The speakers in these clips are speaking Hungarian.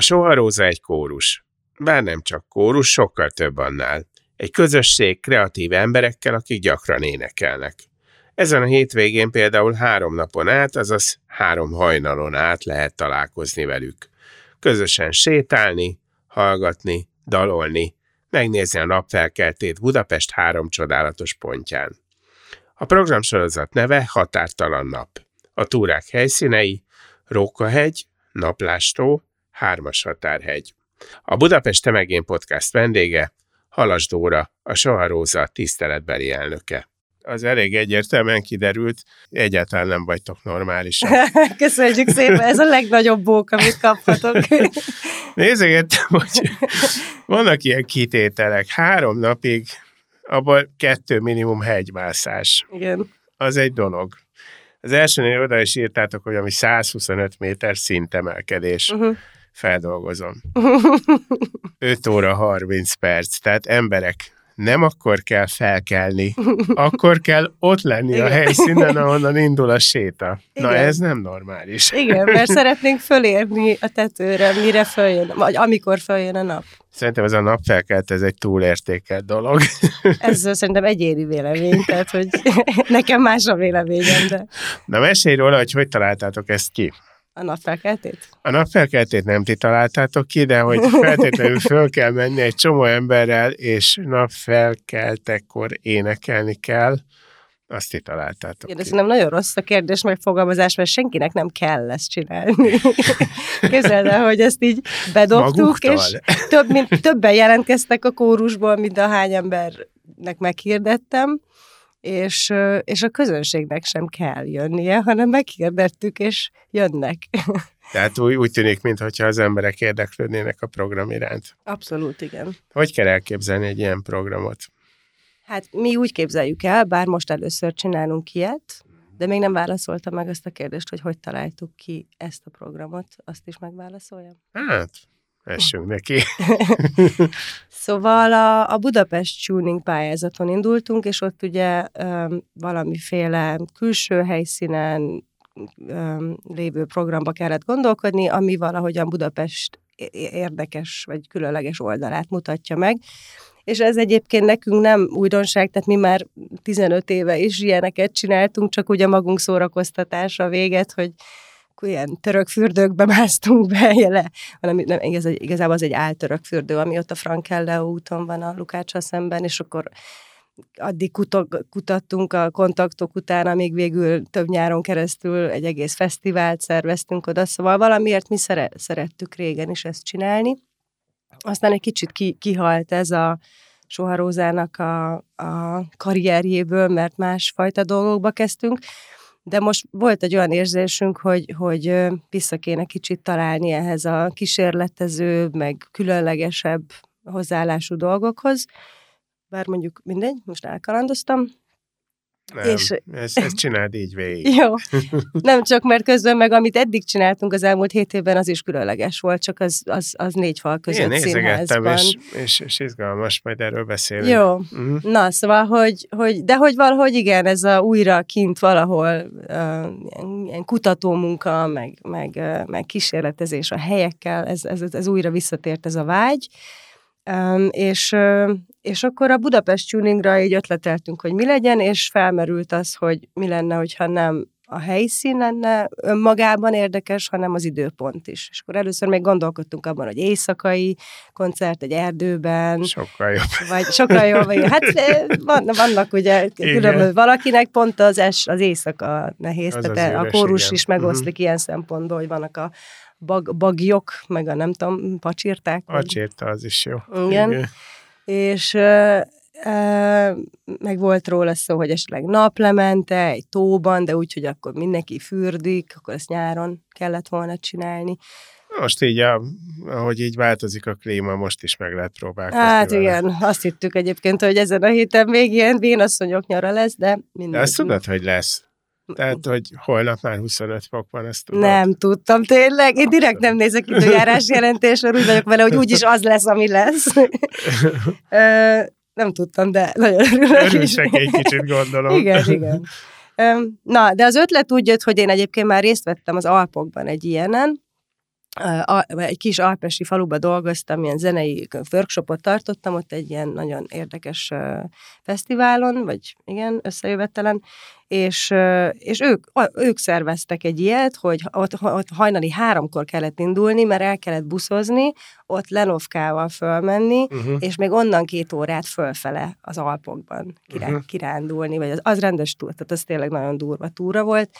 A Soharóza egy kórus. Bár nem csak kórus, sokkal több annál. Egy közösség kreatív emberekkel, akik gyakran énekelnek. Ezen a hétvégén például három napon át, azaz három hajnalon át lehet találkozni velük. Közösen sétálni, hallgatni, dalolni, megnézni a napfelkeltét Budapest három csodálatos pontján. A programsorozat neve Határtalan nap. A túrák helyszínei Rókahegy, Naplástó, Hármas Határhegy. A Budapest Temegén Podcast vendége Halas Dóra, a Soharóza tiszteletbeli elnöke az elég egyértelműen kiderült, egyáltalán nem vagytok normálisak. Köszönjük szépen, ez a legnagyobb bók, amit kaphatok. Nézegettem, hogy vannak ilyen kitételek. Három napig, abból kettő minimum hegymászás. Igen. Az egy dolog. Az elsőnél oda is írtátok, hogy ami 125 méter szintemelkedés. Uh-huh feldolgozom. 5 óra 30 perc, tehát emberek, nem akkor kell felkelni, akkor kell ott lenni Igen. a helyszínen, ahonnan indul a séta. Igen. Na ez nem normális. Igen, mert szeretnénk fölérni a tetőre, mire följön, vagy amikor följön a nap. Szerintem ez a napfelkelt, ez egy túlértékelt dolog. Ez szerintem egyéni vélemény, tehát hogy nekem más a véleményem, de... Na mesélj róla, hogy hogy találtátok ezt ki. A napfelkeltét? A napfelkeltét nem ti találtátok ki, de hogy feltétlenül föl kell menni egy csomó emberrel, és napfelkeltekor énekelni kell, azt ti találtátok Igen, ez nem nagyon rossz a kérdés megfogalmazás, mert senkinek nem kell ezt csinálni. Képzeld el, hogy ezt így bedobtuk, Maguktól. és több, mint, többen jelentkeztek a kórusból, mint a hány embernek meghirdettem és, és a közönségnek sem kell jönnie, hanem meghirdettük, és jönnek. Tehát úgy, úgy tűnik, mintha az emberek érdeklődnének a program iránt. Abszolút, igen. Hogy kell elképzelni egy ilyen programot? Hát mi úgy képzeljük el, bár most először csinálunk ilyet, de még nem válaszoltam meg azt a kérdést, hogy hogy találtuk ki ezt a programot. Azt is megválaszoljam? Hát, essünk neki. szóval a, a Budapest Tuning pályázaton indultunk, és ott ugye um, valamiféle külső helyszínen um, lévő programba kellett gondolkodni, ami valahogyan Budapest érdekes vagy különleges oldalát mutatja meg. És ez egyébként nekünk nem újdonság, tehát mi már 15 éve is ilyeneket csináltunk, csak ugye magunk szórakoztatása véget, hogy ilyen török fürdőkbe másztunk be jele, hanem nem, igaz, igazából az egy áltörök fürdő, ami ott a Frankelle úton van a Lukácsa szemben, és akkor addig kutok, kutattunk a kontaktok után, amíg végül több nyáron keresztül egy egész fesztivált szerveztünk oda, szóval valamiért mi szere, szerettük régen is ezt csinálni. Aztán egy kicsit ki, kihalt ez a Soharózának a, a karrierjéből, mert másfajta dolgokba kezdtünk, de most volt egy olyan érzésünk, hogy, hogy vissza kéne kicsit találni ehhez a kísérletező, meg különlegesebb hozzáállású dolgokhoz. Bár mondjuk mindegy, most elkalandoztam. Nem, és... ezt, ezt csináld így végig. Jó, nem csak mert közben meg amit eddig csináltunk az elmúlt hét évben, az is különleges volt, csak az, az, az négy fal között Én színházban. és, és, és izgalmas, majd erről beszélünk. Jó, uh-huh. na szóval, hogy, hogy, de hogy valahogy igen, ez a újra kint valahol uh, ilyen kutatómunka, meg, meg, uh, meg kísérletezés a helyekkel, ez, ez, ez újra visszatért ez a vágy, Um, és, uh, és akkor a Budapest tuningra így ötleteltünk, hogy mi legyen, és felmerült az, hogy mi lenne, hogyha nem a helyszín lenne önmagában érdekes, hanem az időpont is. És akkor először még gondolkodtunk abban, hogy éjszakai koncert egy erdőben. Sokkal jobb. Vagy sokkal jobb. Vagy, hát van, vannak ugye különböző, valakinek pont az, es, az éjszaka nehéz, az tehát az a kórus igen. is megoszlik uh-huh. ilyen szempontból, hogy vannak a bag, bagyok, meg a nem tudom, pacsirták. Pacsirta, az is jó. Igen. Igen. És meg volt róla szó, hogy esetleg naplemente, egy tóban, de úgy, hogy akkor mindenki fürdik, akkor ezt nyáron kellett volna csinálni. Most így, ahogy így változik a klíma, most is meg lehet próbálkozni. Hát vele. igen, azt hittük egyébként, hogy ezen a héten még ilyen vénasszonyok nyara lesz, de mindegy. De azt tudod, hogy lesz. Tehát, hogy holnap már 25 fok van, ezt tudod. Nem tudtam tényleg. Én direkt nem nézek időjárás jelentést, mert úgy vagyok vele, hogy úgyis az lesz, ami lesz. Nem tudtam, de nagyon örülök is. Örülsek egy kicsit, gondolom. Igen, igen. Na, de az ötlet úgy jött, hogy én egyébként már részt vettem az Alpokban egy ilyenen, egy kis alpesi faluba dolgoztam, ilyen zenei workshopot tartottam, ott egy ilyen nagyon érdekes fesztiválon, vagy igen, összejövetelen, és, és ők, ők szerveztek egy ilyet, hogy ott, ott hajnali háromkor kellett indulni, mert el kellett buszozni, ott Lenovkával fölmenni, Uh-huh. és még onnan két órát fölfele az Alpokban kirá- Mhm. kirándulni, vagy az, az rendes túra, tehát az tényleg nagyon durva túra volt.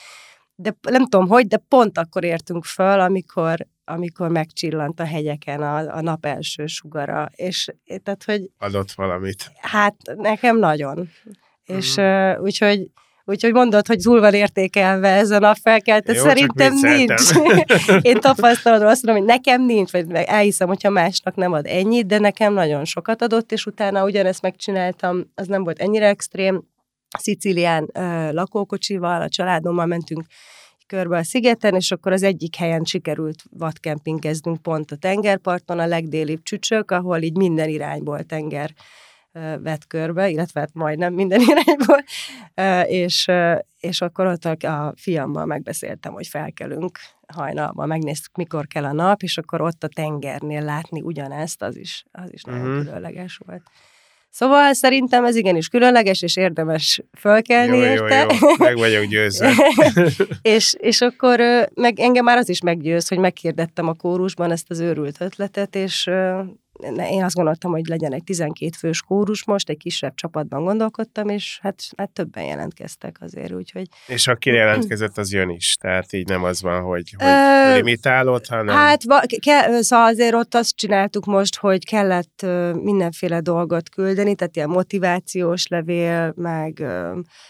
De nem tudom hogy, de pont akkor értünk föl, amikor, amikor megcsillant a hegyeken a, a nap első sugara, és eh, tehát, hogy Adott valamit. hát nekem nagyon. És uh, úgyhogy Úgyhogy mondod, hogy túl van értékelve ez a napfelkelte, szerintem nincs. Én tapasztalatban azt mondom, hogy nekem nincs, vagy elhiszem, hogyha másnak nem ad ennyit, de nekem nagyon sokat adott, és utána ugyanezt megcsináltam, az nem volt ennyire extrém. Szicílián uh, lakókocsival, a családommal mentünk körbe a szigeten, és akkor az egyik helyen sikerült vadkempingeznünk pont a tengerparton, a legdélibb csücsök, ahol így minden irányból tenger vett körbe, illetve hát majdnem minden irányból, és, és akkor ott a, fiammal megbeszéltem, hogy felkelünk hajnalban, megnéztük, mikor kell a nap, és akkor ott a tengernél látni ugyanezt, az is, az is nagyon Mhm. különleges volt. Szóval szerintem ez igenis különleges, és érdemes fölkelni Jó, jó, érte. jó, meg vagyok győzve. és, és akkor meg engem már az is meggyőz, hogy megkérdettem a kórusban ezt az őrült ötletet, és én azt gondoltam, hogy legyen egy 12 fős kórus most, egy kisebb csapatban gondolkodtam, és hát, hát többen jelentkeztek azért, úgyhogy És aki jelentkezett, az jön is. Tehát így nem az van, hogy, hogy Ö, limitálod, hanem... Hát ke, szóval azért ott azt csináltuk most, hogy kellett mindenféle dolgot küldeni, tehát ilyen motivációs levél, meg,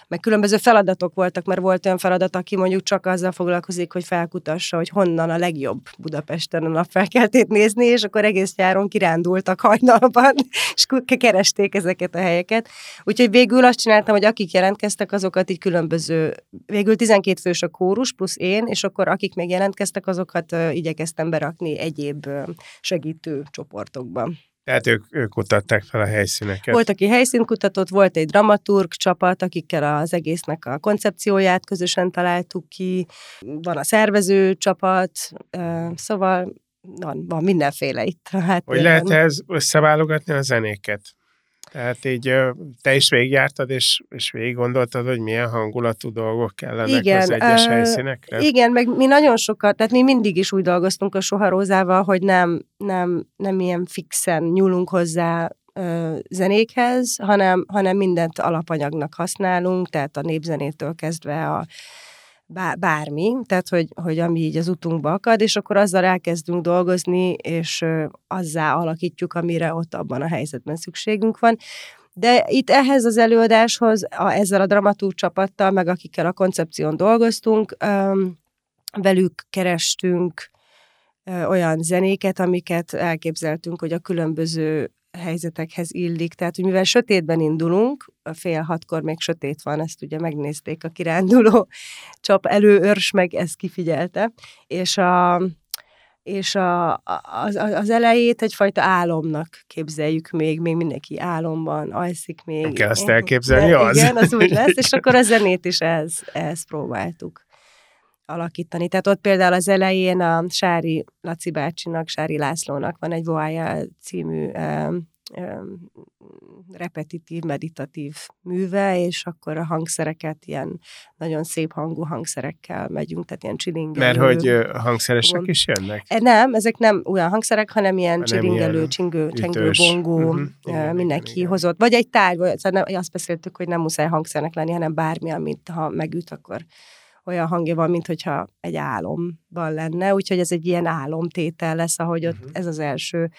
meg különböző feladatok voltak, mert volt olyan feladat, aki mondjuk csak azzal foglalkozik, hogy felkutassa, hogy honnan a legjobb Budapesten a napfelkeltét nézni, és akkor egész nyáron kirándultak hajnalban, és keresték ezeket a helyeket. Úgyhogy végül azt csináltam, hogy akik jelentkeztek, azokat így különböző, végül 12 fős a kórus, plusz én, és akkor akik még jelentkeztek, azokat igyekeztem berakni egyéb segítő csoportokba. Tehát ők, ők kutatták fel a helyszíneket. Volt, aki helyszínt kutatott, volt egy dramaturg csapat, akikkel az egésznek a koncepcióját közösen találtuk ki, van a szervező csapat, szóval van, van mindenféle itt. Hát Hogy lehet ez összeválogatni a zenéket? Tehát így te is végigjártad, és, és végig gondoltad, hogy milyen hangulatú dolgok kellenek Igen, az egyes ö, helyszínekre? Igen, meg mi nagyon sokat, tehát mi mindig is úgy dolgoztunk a Soharózával, hogy nem, nem, nem ilyen fixen nyúlunk hozzá ö, zenékhez, hanem, hanem mindent alapanyagnak használunk, tehát a népzenétől kezdve a bá- bármi, tehát hogy, hogy ami így az utunkba akad, és akkor azzal elkezdünk dolgozni, és azzá alakítjuk, amire ott abban a helyzetben szükségünk van. De itt ehhez az előadáshoz, a, ezzel a dramatúr csapattal, meg akikkel a koncepción dolgoztunk, öm, velük kerestünk olyan zenéket, amiket elképzeltünk, hogy a különböző helyzetekhez illik. Tehát, hogy mivel sötétben indulunk, a fél hatkor még sötét van, ezt ugye megnézték a kiránduló csap előőrs, meg ezt kifigyelte, és a, és a, az, az elejét egyfajta álomnak képzeljük még, még mindenki álomban alszik még. Kell azt elképzelni, De az. Igen, az úgy lesz, és akkor a zenét is ehhez, ehhez próbáltuk alakítani. Tehát ott például az elején a Sári Laci bácsinak, Sári Lászlónak van egy Voája című um, um, repetitív, meditatív műve, és akkor a hangszereket ilyen nagyon szép hangú hangszerekkel megyünk, tehát ilyen csilingelő. Mert hogy hangszeresek is jönnek? E, Nem, ezek nem olyan hangszerek, hanem ilyen Hanem csilingelő, ilyen csingő, csengő, bongó, uh-huh. Igen, mindenki igen, igen. hozott. Vagy egy tárgy, vagy szóval nem, azt beszéltük, hogy nem muszáj hangszernek lenni, hanem bármi, amit ha megüt, akkor olyan hangja van, mint hogyha egy álomban lenne, úgyhogy ez egy ilyen álomtétel lesz, ahogy ott Mhm. ez az első,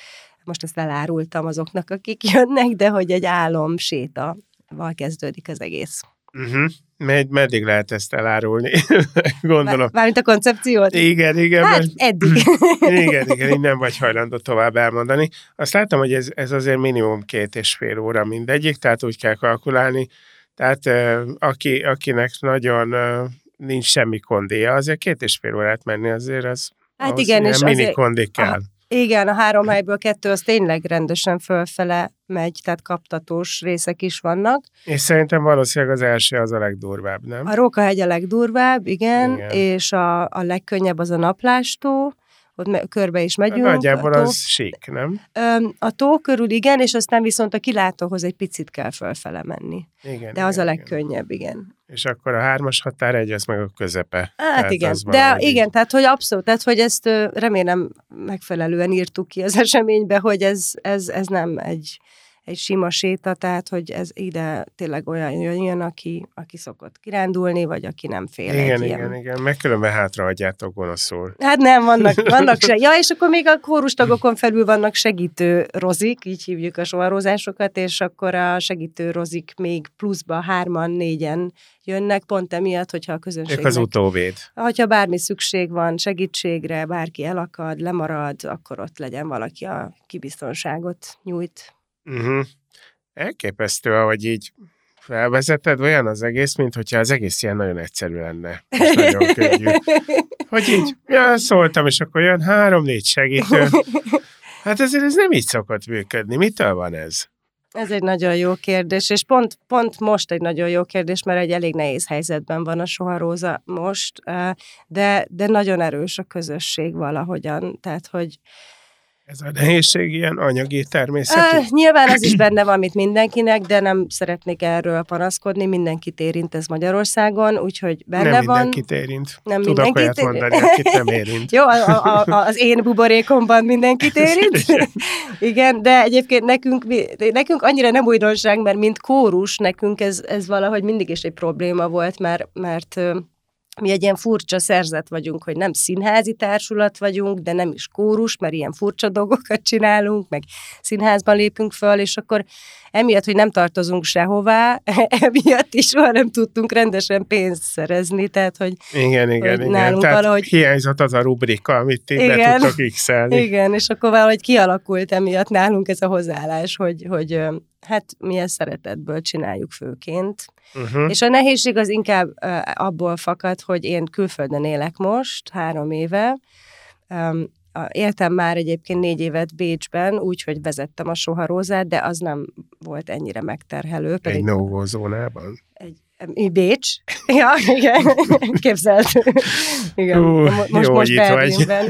most ezt elárultam azoknak, akik jönnek, de hogy egy álom séta val kezdődik az egész. Uh-huh. Med, meddig lehet ezt elárulni? Gondolom. Mármint a koncepciót? Igen, igen. Hát mert... eddig. igen, igen, így nem vagy hajlandó tovább elmondani. Azt láttam, hogy ez, ez azért minimum két és fél óra mindegyik, tehát úgy kell kalkulálni. Tehát aki, akinek nagyon nincs semmi kondéja, azért két és fél órát menni azért az Hát igen, és mini azért, kondi kell. A, igen, a három helyből kettő az tényleg rendesen fölfele megy, tehát kaptatós részek is vannak. És szerintem valószínűleg az első az a legdurvább, nem? A Rókahegy a legdurvább, igen, igen. és a, a legkönnyebb az a naplástó, ott me- körbe is megyünk. Nagyjából az sík, nem? A tó körül igen, és aztán viszont a kilátóhoz egy picit kell fölfele menni. Igen, De az igen, a legkönnyebb, igen. És akkor a hármas határ egy, az meg a közepe. Hát tehát igen, de igen, tehát hogy abszolút, tehát hogy ezt remélem megfelelően írtuk ki az eseménybe, hogy ez, ez, ez nem egy egy sima séta, tehát hogy ez ide tényleg olyan jön, aki, aki szokott kirándulni, vagy aki nem fél Igen, egy igen, ilyen. igen, meg különben hátrahagyjátok gonoszul. Hát nem, vannak, vannak se. Ja, és akkor még a kórustagokon felül vannak segítő rozik, így hívjuk a soharózásokat, és akkor a segítő rozik még pluszba hárman, négyen jönnek, pont emiatt, hogyha a közönség. Ők az utóvéd. Ha bármi szükség van segítségre, bárki elakad, lemarad, akkor ott legyen valaki, a kibiztonságot nyújt. Uh-huh. Elképesztő, ahogy így felvezeted, olyan az egész, mint hogyha az egész ilyen nagyon egyszerű lenne. És nagyon könnyű. Hogy így, ja, szóltam, és akkor jön három-négy segítő. Hát ezért ez nem így szokott működni. Mitől van ez? Ez egy nagyon jó kérdés, és pont, pont most egy nagyon jó kérdés, mert egy elég nehéz helyzetben van a soharóza most, de, de nagyon erős a közösség valahogyan, tehát hogy ez a nehézség ilyen anyagi természetű? Uh, nyilván az is benne van, mint mindenkinek, de nem szeretnék erről panaszkodni, mindenkit érint ez Magyarországon, úgyhogy benne nem van. mindenkit érint. Nem Tudok mindenkit olyat mondani, akit nem érint. Jó, a, a, az én buborékomban mindenkit érint. Igen, de egyébként nekünk, nekünk annyira nem újdonság, mert mint kórus, nekünk ez, ez valahogy mindig is egy probléma volt, mert, mert mi egy ilyen furcsa szerzet vagyunk, hogy nem színházi társulat vagyunk, de nem is kórus, mert ilyen furcsa dolgokat csinálunk, meg színházban lépünk föl, és akkor emiatt, hogy nem tartozunk sehová, emiatt is soha nem tudtunk rendesen pénzt szerezni, tehát hogy Igen, igen, hogy igen. Tehát valahogy... hiányzott az a rubrika, amit ti igen, be tudtok x. Igen, és akkor valahogy kialakult emiatt nálunk ez a hozzáállás, hogy, hogy hát mi ezt szeretetből csináljuk főként. Uh-huh. És a nehézség az inkább abból fakad, hogy én külföldön élek most, három éve, Éltem már egyébként négy évet Bécsben, úgyhogy vezettem a soharózát, de az nem volt ennyire megterhelő. Pedig egy no zónában? Egy, Bécs? Ja, igen, képzelt. Igen, uh, most, jó, most Berlinben.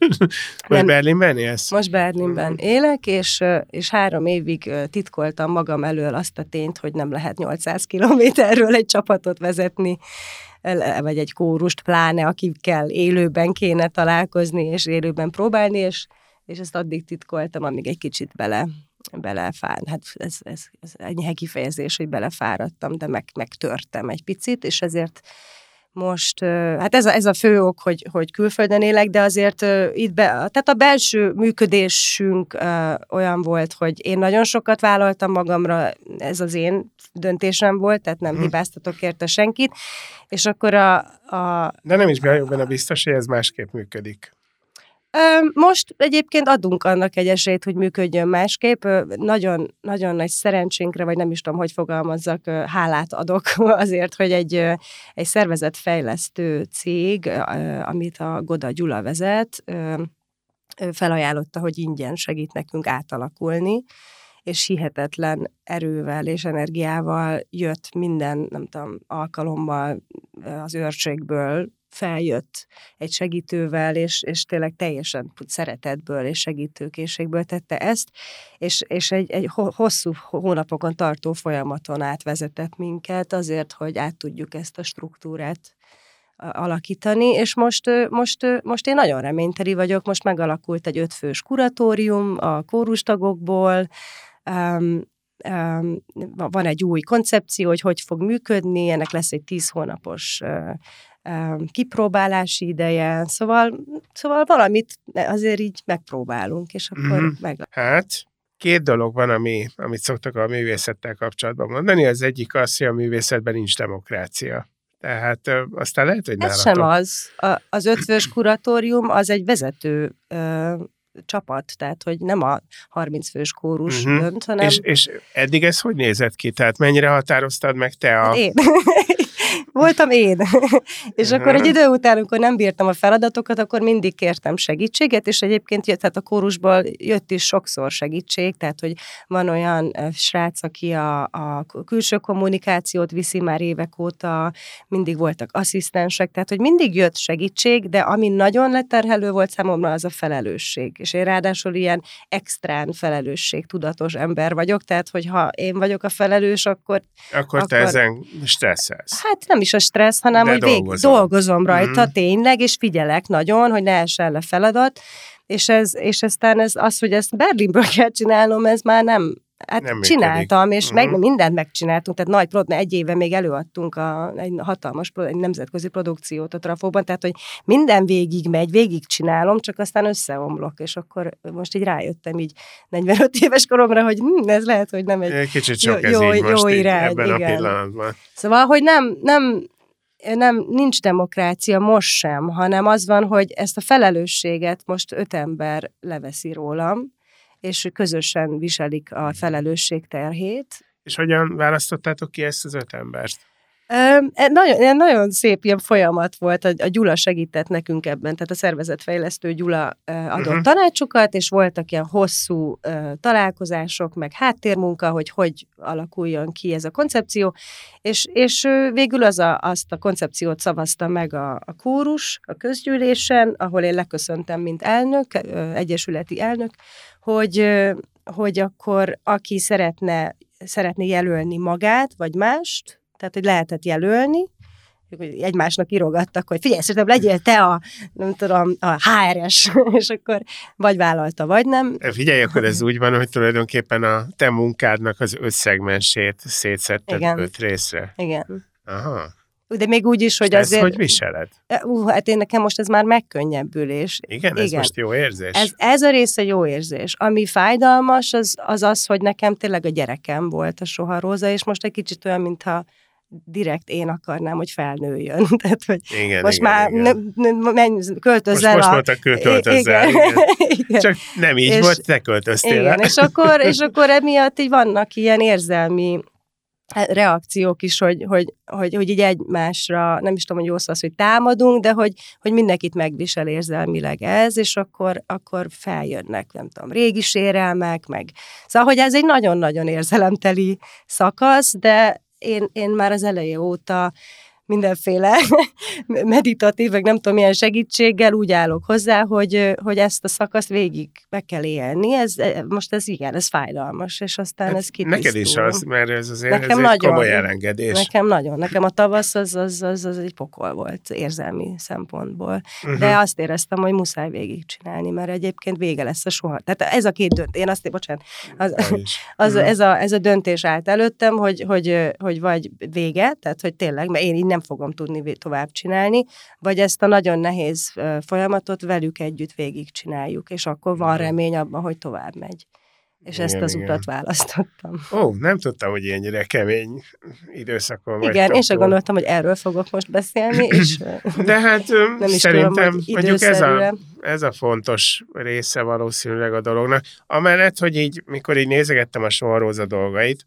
most Berlinben élsz? Most Berlinben élek, és, és három évig titkoltam magam elől azt a tényt, hogy nem lehet 800 kilométerről egy csapatot vezetni vagy egy kórust, pláne akikkel élőben kéne találkozni, és élőben próbálni, és, és ezt addig titkoltam, amíg egy kicsit bele, belefád. Hát ez, ez, ez enyhe kifejezés, hogy belefáradtam, de meg, megtörtem egy picit, és ezért most, hát ez a, ez a fő ok, hogy, hogy külföldön élek, de azért itt be, tehát a belső működésünk olyan volt, hogy én nagyon sokat vállaltam magamra, ez az én döntésem volt, tehát nem hm. hibáztatok érte senkit, és akkor a... a de nem is vagyok benne biztos, hogy ez másképp működik. Most egyébként adunk annak egy esélyt, hogy működjön másképp. Nagyon, nagyon nagy szerencsénkre, vagy nem is tudom, hogy fogalmazzak, hálát adok azért, hogy egy, egy szervezetfejlesztő cég, amit a Goda Gyula vezet, felajánlotta, hogy ingyen segít nekünk átalakulni, és hihetetlen erővel és energiával jött minden, nem tudom, alkalommal az őrségből feljött egy segítővel, és, és tényleg teljesen szeretetből és segítőkészségből tette ezt, és, és egy, egy hosszú hónapokon tartó folyamaton átvezetett minket azért, hogy át tudjuk ezt a struktúrát alakítani, és most, most, most én nagyon reményteli vagyok, most megalakult egy ötfős kuratórium a kórustagokból, um, um, van egy új koncepció, hogy hogy fog működni, ennek lesz egy tíz hónapos kipróbálási ideje, szóval, szóval valamit azért így megpróbálunk, és akkor mm-hmm. meg... Hát, Két dolog van, ami, amit szoktak a művészettel kapcsolatban mondani. Az egyik az, hogy a művészetben nincs demokrácia. Tehát ö, aztán lehet, hogy Ez nálatok. sem az. A, az ötvös kuratórium az egy vezető ö, csapat, tehát hogy nem a 30 fős kórus uh-huh. dönt, hanem És, és eddig ez hogy nézett ki? Tehát mennyire határoztad meg te a... én. Voltam én. és akkor egy idő után, amikor nem bírtam a feladatokat, akkor mindig kértem segítséget, és egyébként jött, tehát a kórusból jött is sokszor segítség, tehát hogy van olyan srác, aki a, a külső kommunikációt viszi már évek óta, mindig voltak asszisztensek, tehát hogy mindig jött segítség, de ami nagyon leterhelő volt számomra, az a felelősség. És én ráadásul ilyen extrán felelősség tudatos ember vagyok, tehát hogyha én vagyok a felelős, akkor Akkor te Akkor- ezen stresszelsz. Hát nem is a stressz, hanem De hogy vég, dolgozol. dolgozom rajta Mhm. tényleg, és figyelek nagyon, hogy ne essen le feladat, és, ez, és aztán ez, az, hogy ezt Berlinből kell csinálnom, ez már nem, hát Nem nem működik. csináltam, és Mhm. meg, mindent megcsináltunk, tehát nagy prod, egy éve még előadtunk a, egy hatalmas, egy nemzetközi produkciót a Trafóban, tehát hogy minden végig megy, végig csinálom, csak aztán összeomlok, és akkor most így rájöttem így 45 éves koromra, hogy hm, ez lehet, hogy nem egy kicsit Jó- ez jó- így most jó irány, ebben a igen. pillanatban. Szóval, hogy nem, nem, nem, nincs demokrácia most sem, hanem az van, hogy ezt a felelősséget most öt ember leveszi rólam, és közösen viselik a felelősség terhét. És hogyan választottátok ki ezt az öt embert? E, nagyon, nagyon szép ilyen folyamat volt, a, a Gyula segített nekünk ebben, tehát a szervezetfejlesztő Gyula adott Mhm. uh-huh. tanácsokat, és voltak ilyen hosszú találkozások, meg háttérmunka, hogy hogy alakuljon ki ez a koncepció, és, és végül az a, azt a koncepciót szavazta meg a, a kórus a közgyűlésen, ahol én leköszöntem, mint elnök, egyesületi elnök, hogy, hogy akkor aki szeretne, szeretné jelölni magát, vagy mást, tehát, hogy lehetett jelölni, egymásnak írogattak, hogy figyelj, szerintem legyél te a, nem tudom, a HRS, és akkor vagy vállalta, vagy nem. Figyelj, akkor ez úgy van, hogy tulajdonképpen a te munkádnak az összegmensét szétszetted Igen. öt részre. Igen. Aha. De még úgy is, hogy És azért... hogy viseled? Uh, hát én nekem most ez már megkönnyebbülés. Igen, ez Igen. most jó érzés? Ez, ez a része jó érzés. Ami fájdalmas, az, az az, hogy nekem tényleg a gyerekem volt a soha róza, és most egy kicsit olyan, mintha direkt én akarnám, hogy felnőjön. Tehát, hogy igen, most igen, már igen. Ne, ne, menj, költözz el most, most a... mondta, költözzel. igen. Igen. igen. Csak nem így És- volt, te költöztél Igen, el. és akkor, és akkor emiatt így vannak ilyen érzelmi hát, reakciók is, hogy, hogy, hogy, hogy így egymásra, nem is tudom, hogy jó szó az, hogy támadunk, de hogy, hogy mindenkit megvisel érzelmileg ez, és akkor, akkor feljönnek, nem tudom, régi sérelmek, meg... Szóval, hogy ez egy nagyon-nagyon érzelemteli szakasz, de én, én már az eleje óta mindenféle meditatív, meg nem tudom milyen segítséggel úgy állok hozzá, hogy, hogy ezt a szakaszt végig meg kell élni. Ez, most ez igen, ez fájdalmas, és aztán ez kitisztul. Hát Neked is az, mert ez azért Nekem ez egy nagyon. komoly elengedés. Nekem nagyon. Nekem a tavasz az, az, az, az egy pokol volt érzelmi szempontból. Uh-huh. De azt éreztem, hogy muszáj végigcsinálni, mert egyébként vége lesz a soha. Tehát ez a két döntés, én azt, bocsánat, az, az, Mhm. ez, a, ez a döntés állt előttem, hogy, hogy, hogy vagy vége, tehát hogy tényleg, mert én így nem fogom tudni tovább csinálni, vagy ezt a nagyon nehéz folyamatot velük együtt végigcsináljuk, és akkor van remény abban, hogy tovább megy. És Igen, ezt az igen. utat választottam. Ó, nem tudtam, hogy ennyire kemény időszakon vagy. Igen, én sem gondoltam, hogy erről fogok most beszélni, és De hát nem nem is szerintem tudom, hogy mondjuk ez a, ez a fontos része valószínűleg a dolognak. Amellett, hogy így, mikor így nézegettem a Soharóza dolgait,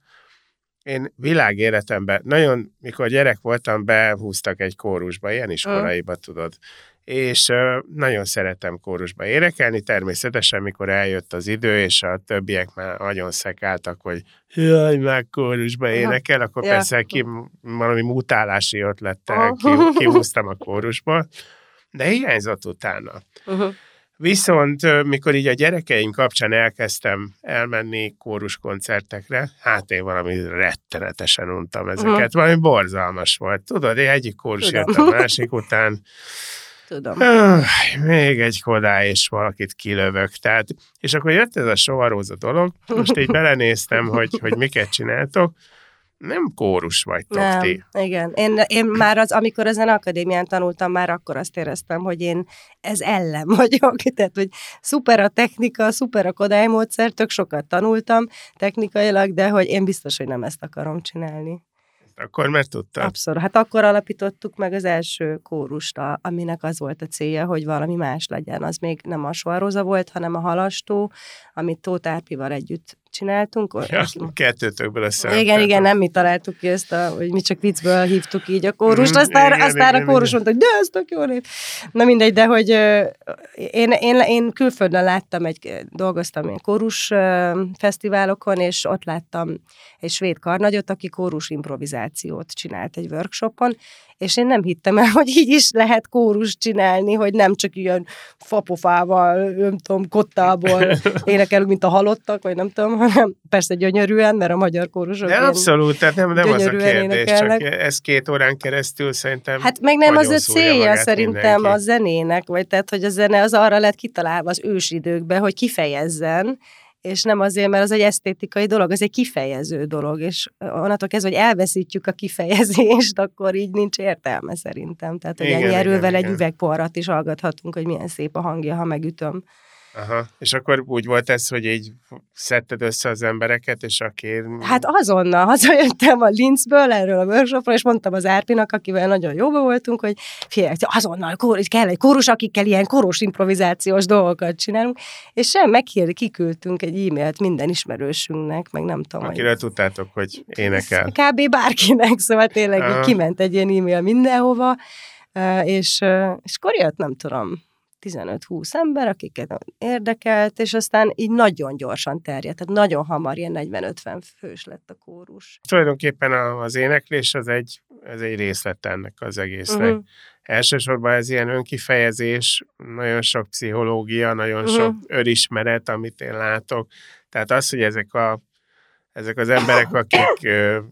én világéletemben, nagyon, mikor gyerek voltam, behúztak egy kórusba, ilyen iskolaiba, tudod. És nagyon szeretem kórusba énekelni, természetesen, mikor eljött az idő, és a többiek már nagyon szekáltak, hogy jaj, már kórusba énekel, akkor Ja. persze ki, valami mutálási ötlettel ki, kihúztam a kórusból, de hiányzott utána. Uh-huh. Viszont mikor így a gyerekeim kapcsán elkezdtem elmenni kóruskoncertekre, hát én valami rettenetesen untam ezeket, Mhm. valami borzalmas volt. Tudod, én egyik kórus jött a másik után, Tudom. öh, még egy kodá, és valakit kilövök. Tehát, és akkor jött ez a soharóza dolog, most így belenéztem, hogy, hogy miket csináltok, nem kórus vagytok Nem, ti. igen. Én, én már az, amikor a Zeneakadémián tanultam, már akkor azt éreztem, hogy én ez ellen vagyok. Tehát, hogy szuper a technika, szuper a Kodály módszer, tök sokat tanultam technikailag, de hogy én biztos, hogy nem ezt akarom csinálni. Akkor mert tudtad. Abszolút. Hát akkor alapítottuk meg az első kórust, aminek az volt a célja, hogy valami más legyen. Az még nem a Soaróza volt, hanem a Halastó, amit Tóth Árpival együtt csináltunk. Ja, kettőtökből össze. Igen, igen, nem mi találtuk ki ezt, a, hogy mi csak viccből hívtuk így a kórust, Mhm, aztán, igen, aztán igen, a kórus igen. mondta, hogy de ez tök jó név. Na mindegy, de hogy én, én, én külföldön láttam, egy, dolgoztam ilyen kórus fesztiválokon, és ott láttam egy svéd karnagyot, aki kórus improvizációt csinált egy workshopon, és én nem hittem el, hogy így is lehet kórus csinálni, hogy nem csak ilyen fapofával, nem tudom, kottából énekelünk, mint a halottak, vagy nem tudom, hanem persze gyönyörűen, mert a magyar kórusok De abszolút, tehát nem, nem az a kérdés, csak énekelnek. ez két órán keresztül szerintem Hát meg nem az a célja szerintem mindenki. a zenének, vagy tehát, hogy a zene az arra lett kitalálva az ősidőkben, hogy kifejezzen, és nem azért, mert az egy esztétikai dolog, az egy kifejező dolog, és onnantól kezdve, hogy elveszítjük a kifejezést, akkor így nincs értelme szerintem. Tehát, hogy Igen, ennyi igen, erővel egy igen. üvegporrat is hallgathatunk, hogy milyen szép a hangja, ha megütöm. Aha. És akkor úgy volt ez, hogy így szedted össze az embereket, és aki... Hát azonnal hazajöttem a Linzből erről a workshopról, és mondtam az Árpinak, akivel nagyon jóba voltunk, hogy figyelj, azonnal kór, kell egy kórus, akikkel ilyen koros improvizációs dolgokat csinálunk, és sem megkér, kiküldtünk egy e-mailt minden ismerősünknek, meg nem tudom. hogy- Akiről tudtátok, hogy énekel. Kb. bárkinek, szóval tényleg Aha. kiment egy ilyen e-mail mindenhova, és, és akkor jött, nem tudom, 15-20 ember, akiket érdekelt, és aztán így nagyon gyorsan terjedt, tehát nagyon hamar ilyen 40-50 fős lett a kórus. Tulajdonképpen az éneklés az egy, ez egy részlet ennek az egésznek. Uh-huh. Elsősorban ez ilyen önkifejezés, nagyon sok pszichológia, nagyon uh-huh. sok önismeret, amit én látok. Tehát az, hogy ezek a ezek az emberek, akik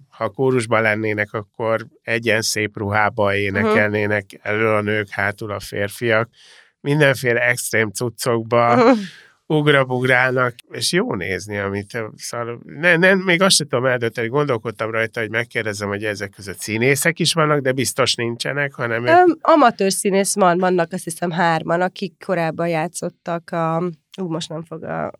ha kórusban lennének, akkor egyen szép ruhába énekelnének, elő a nők, hátul a férfiak, mindenféle extrém cuccokba, ugrabugrálnak, és jó nézni, amit szóval ne, ne, még azt sem tudom eldönteni, gondolkodtam rajta, hogy megkérdezem, hogy ezek között színészek is vannak, de biztos nincsenek, hanem Öm, amatőr színész van, vannak azt hiszem hárman, akik korábban játszottak a Ú, most nem fog, a,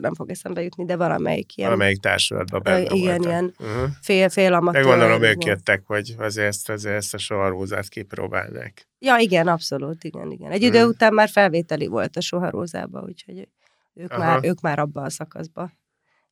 nem fog eszembe jutni, de valamelyik ilyen valamelyik társulatban benne igen, ilyen Uh-huh. fél-fél De amatőr. gondolom, ők jöttek, hogy azért ezt, azért ezt a soharózát kipróbálnák. Ja, igen, abszolút, igen, igen. Egy Hmm. idő után már felvételi volt a Soharózába, úgyhogy ők, Aha. már, ők már abban a szakaszban.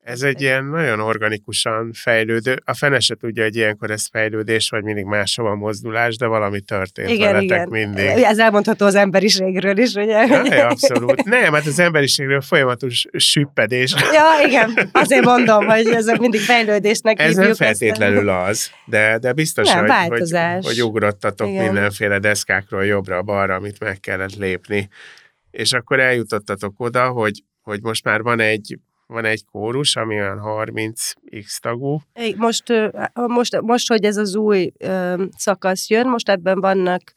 Ez egy ilyen nagyon organikusan fejlődő, a fene se tudja, hogy ilyenkor ez fejlődés, vagy mindig máshova mozdulás, de valami történt Igen, veletek igen. mindig. Ez elmondható az emberiségről is, ugye? Ja, abszolút. Nem, hát az emberiségről folyamatos süppedés. Ja, igen. Azért mondom, hogy ez mindig fejlődésnek Ez nem ezt. feltétlenül az, de, de biztos, Nem, hogy, hogy, változás. hogy ugrottatok Igen. mindenféle deszkákról jobbra-balra, amit meg kellett lépni. És akkor eljutottatok oda, hogy, hogy most már van egy, van egy kórus, ami olyan 30 x tagú, Így, Most, most, most, hogy ez az új szakasz jön, most ebben vannak,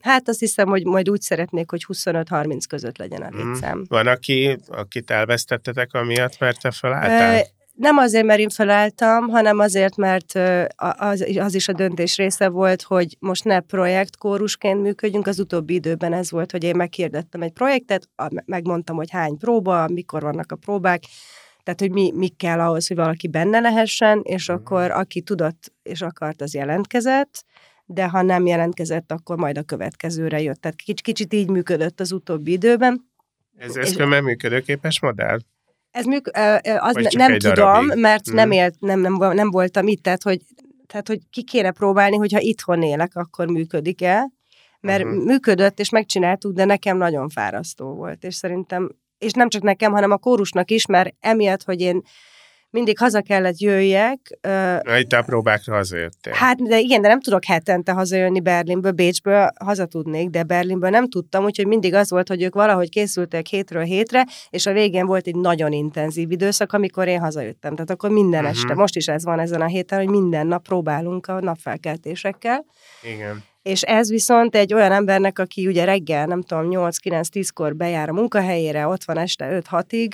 hát azt hiszem, hogy majd úgy szeretnék, hogy 25-30 között legyen a Mhm. létszám. Van, aki, akit elvesztettetek amiatt, mert te felálltál? Nem azért, mert én felálltam, hanem azért, mert az, az is a döntés része volt, hogy most ne projektkórusként működjünk. Az utóbbi időben ez volt, hogy én meghirdettem egy projektet, megmondtam, hogy hány próba, mikor vannak a próbák, tehát, hogy mi, mi kell ahhoz, hogy valaki benne lehessen, és Mhm. akkor aki tudott és akart, az jelentkezett, de ha nem jelentkezett, akkor majd a következőre jött. Tehát kicsit, kicsit így működött az utóbbi időben. Ez, ez különben működőképes modell? Ez műk, az Vagy ne, csak nem tudom, darabig? mert Mhm. nem, élt, nem, nem, nem voltam itt, tehát hogy, tehát, hogy ki kéne próbálni, hogyha itthon élek, akkor működik-e, mert Mhm. működött, és megcsináltuk, de nekem nagyon fárasztó volt, és szerintem, és nem csak nekem, hanem a kórusnak is, mert emiatt, hogy én mindig haza kellett jöjjek, Na, itt a próbákra hazajöttél. Hát, de igen, de nem tudok hetente hazajönni Berlinből, Bécsből haza tudnék, de Berlinből nem tudtam, úgyhogy mindig az volt, hogy ők valahogy készültek hétről hétre, és a végén volt egy nagyon intenzív időszak, amikor én hazajöttem. Tehát akkor minden Mhm. este, most is ez van ezen a héten, hogy minden nap próbálunk a napfelkeltésekkel, Igen. és ez viszont egy olyan embernek, aki ugye reggel, nem tudom, 8-9-10-kor bejár a munkahelyére, ott van este 5-6-ig,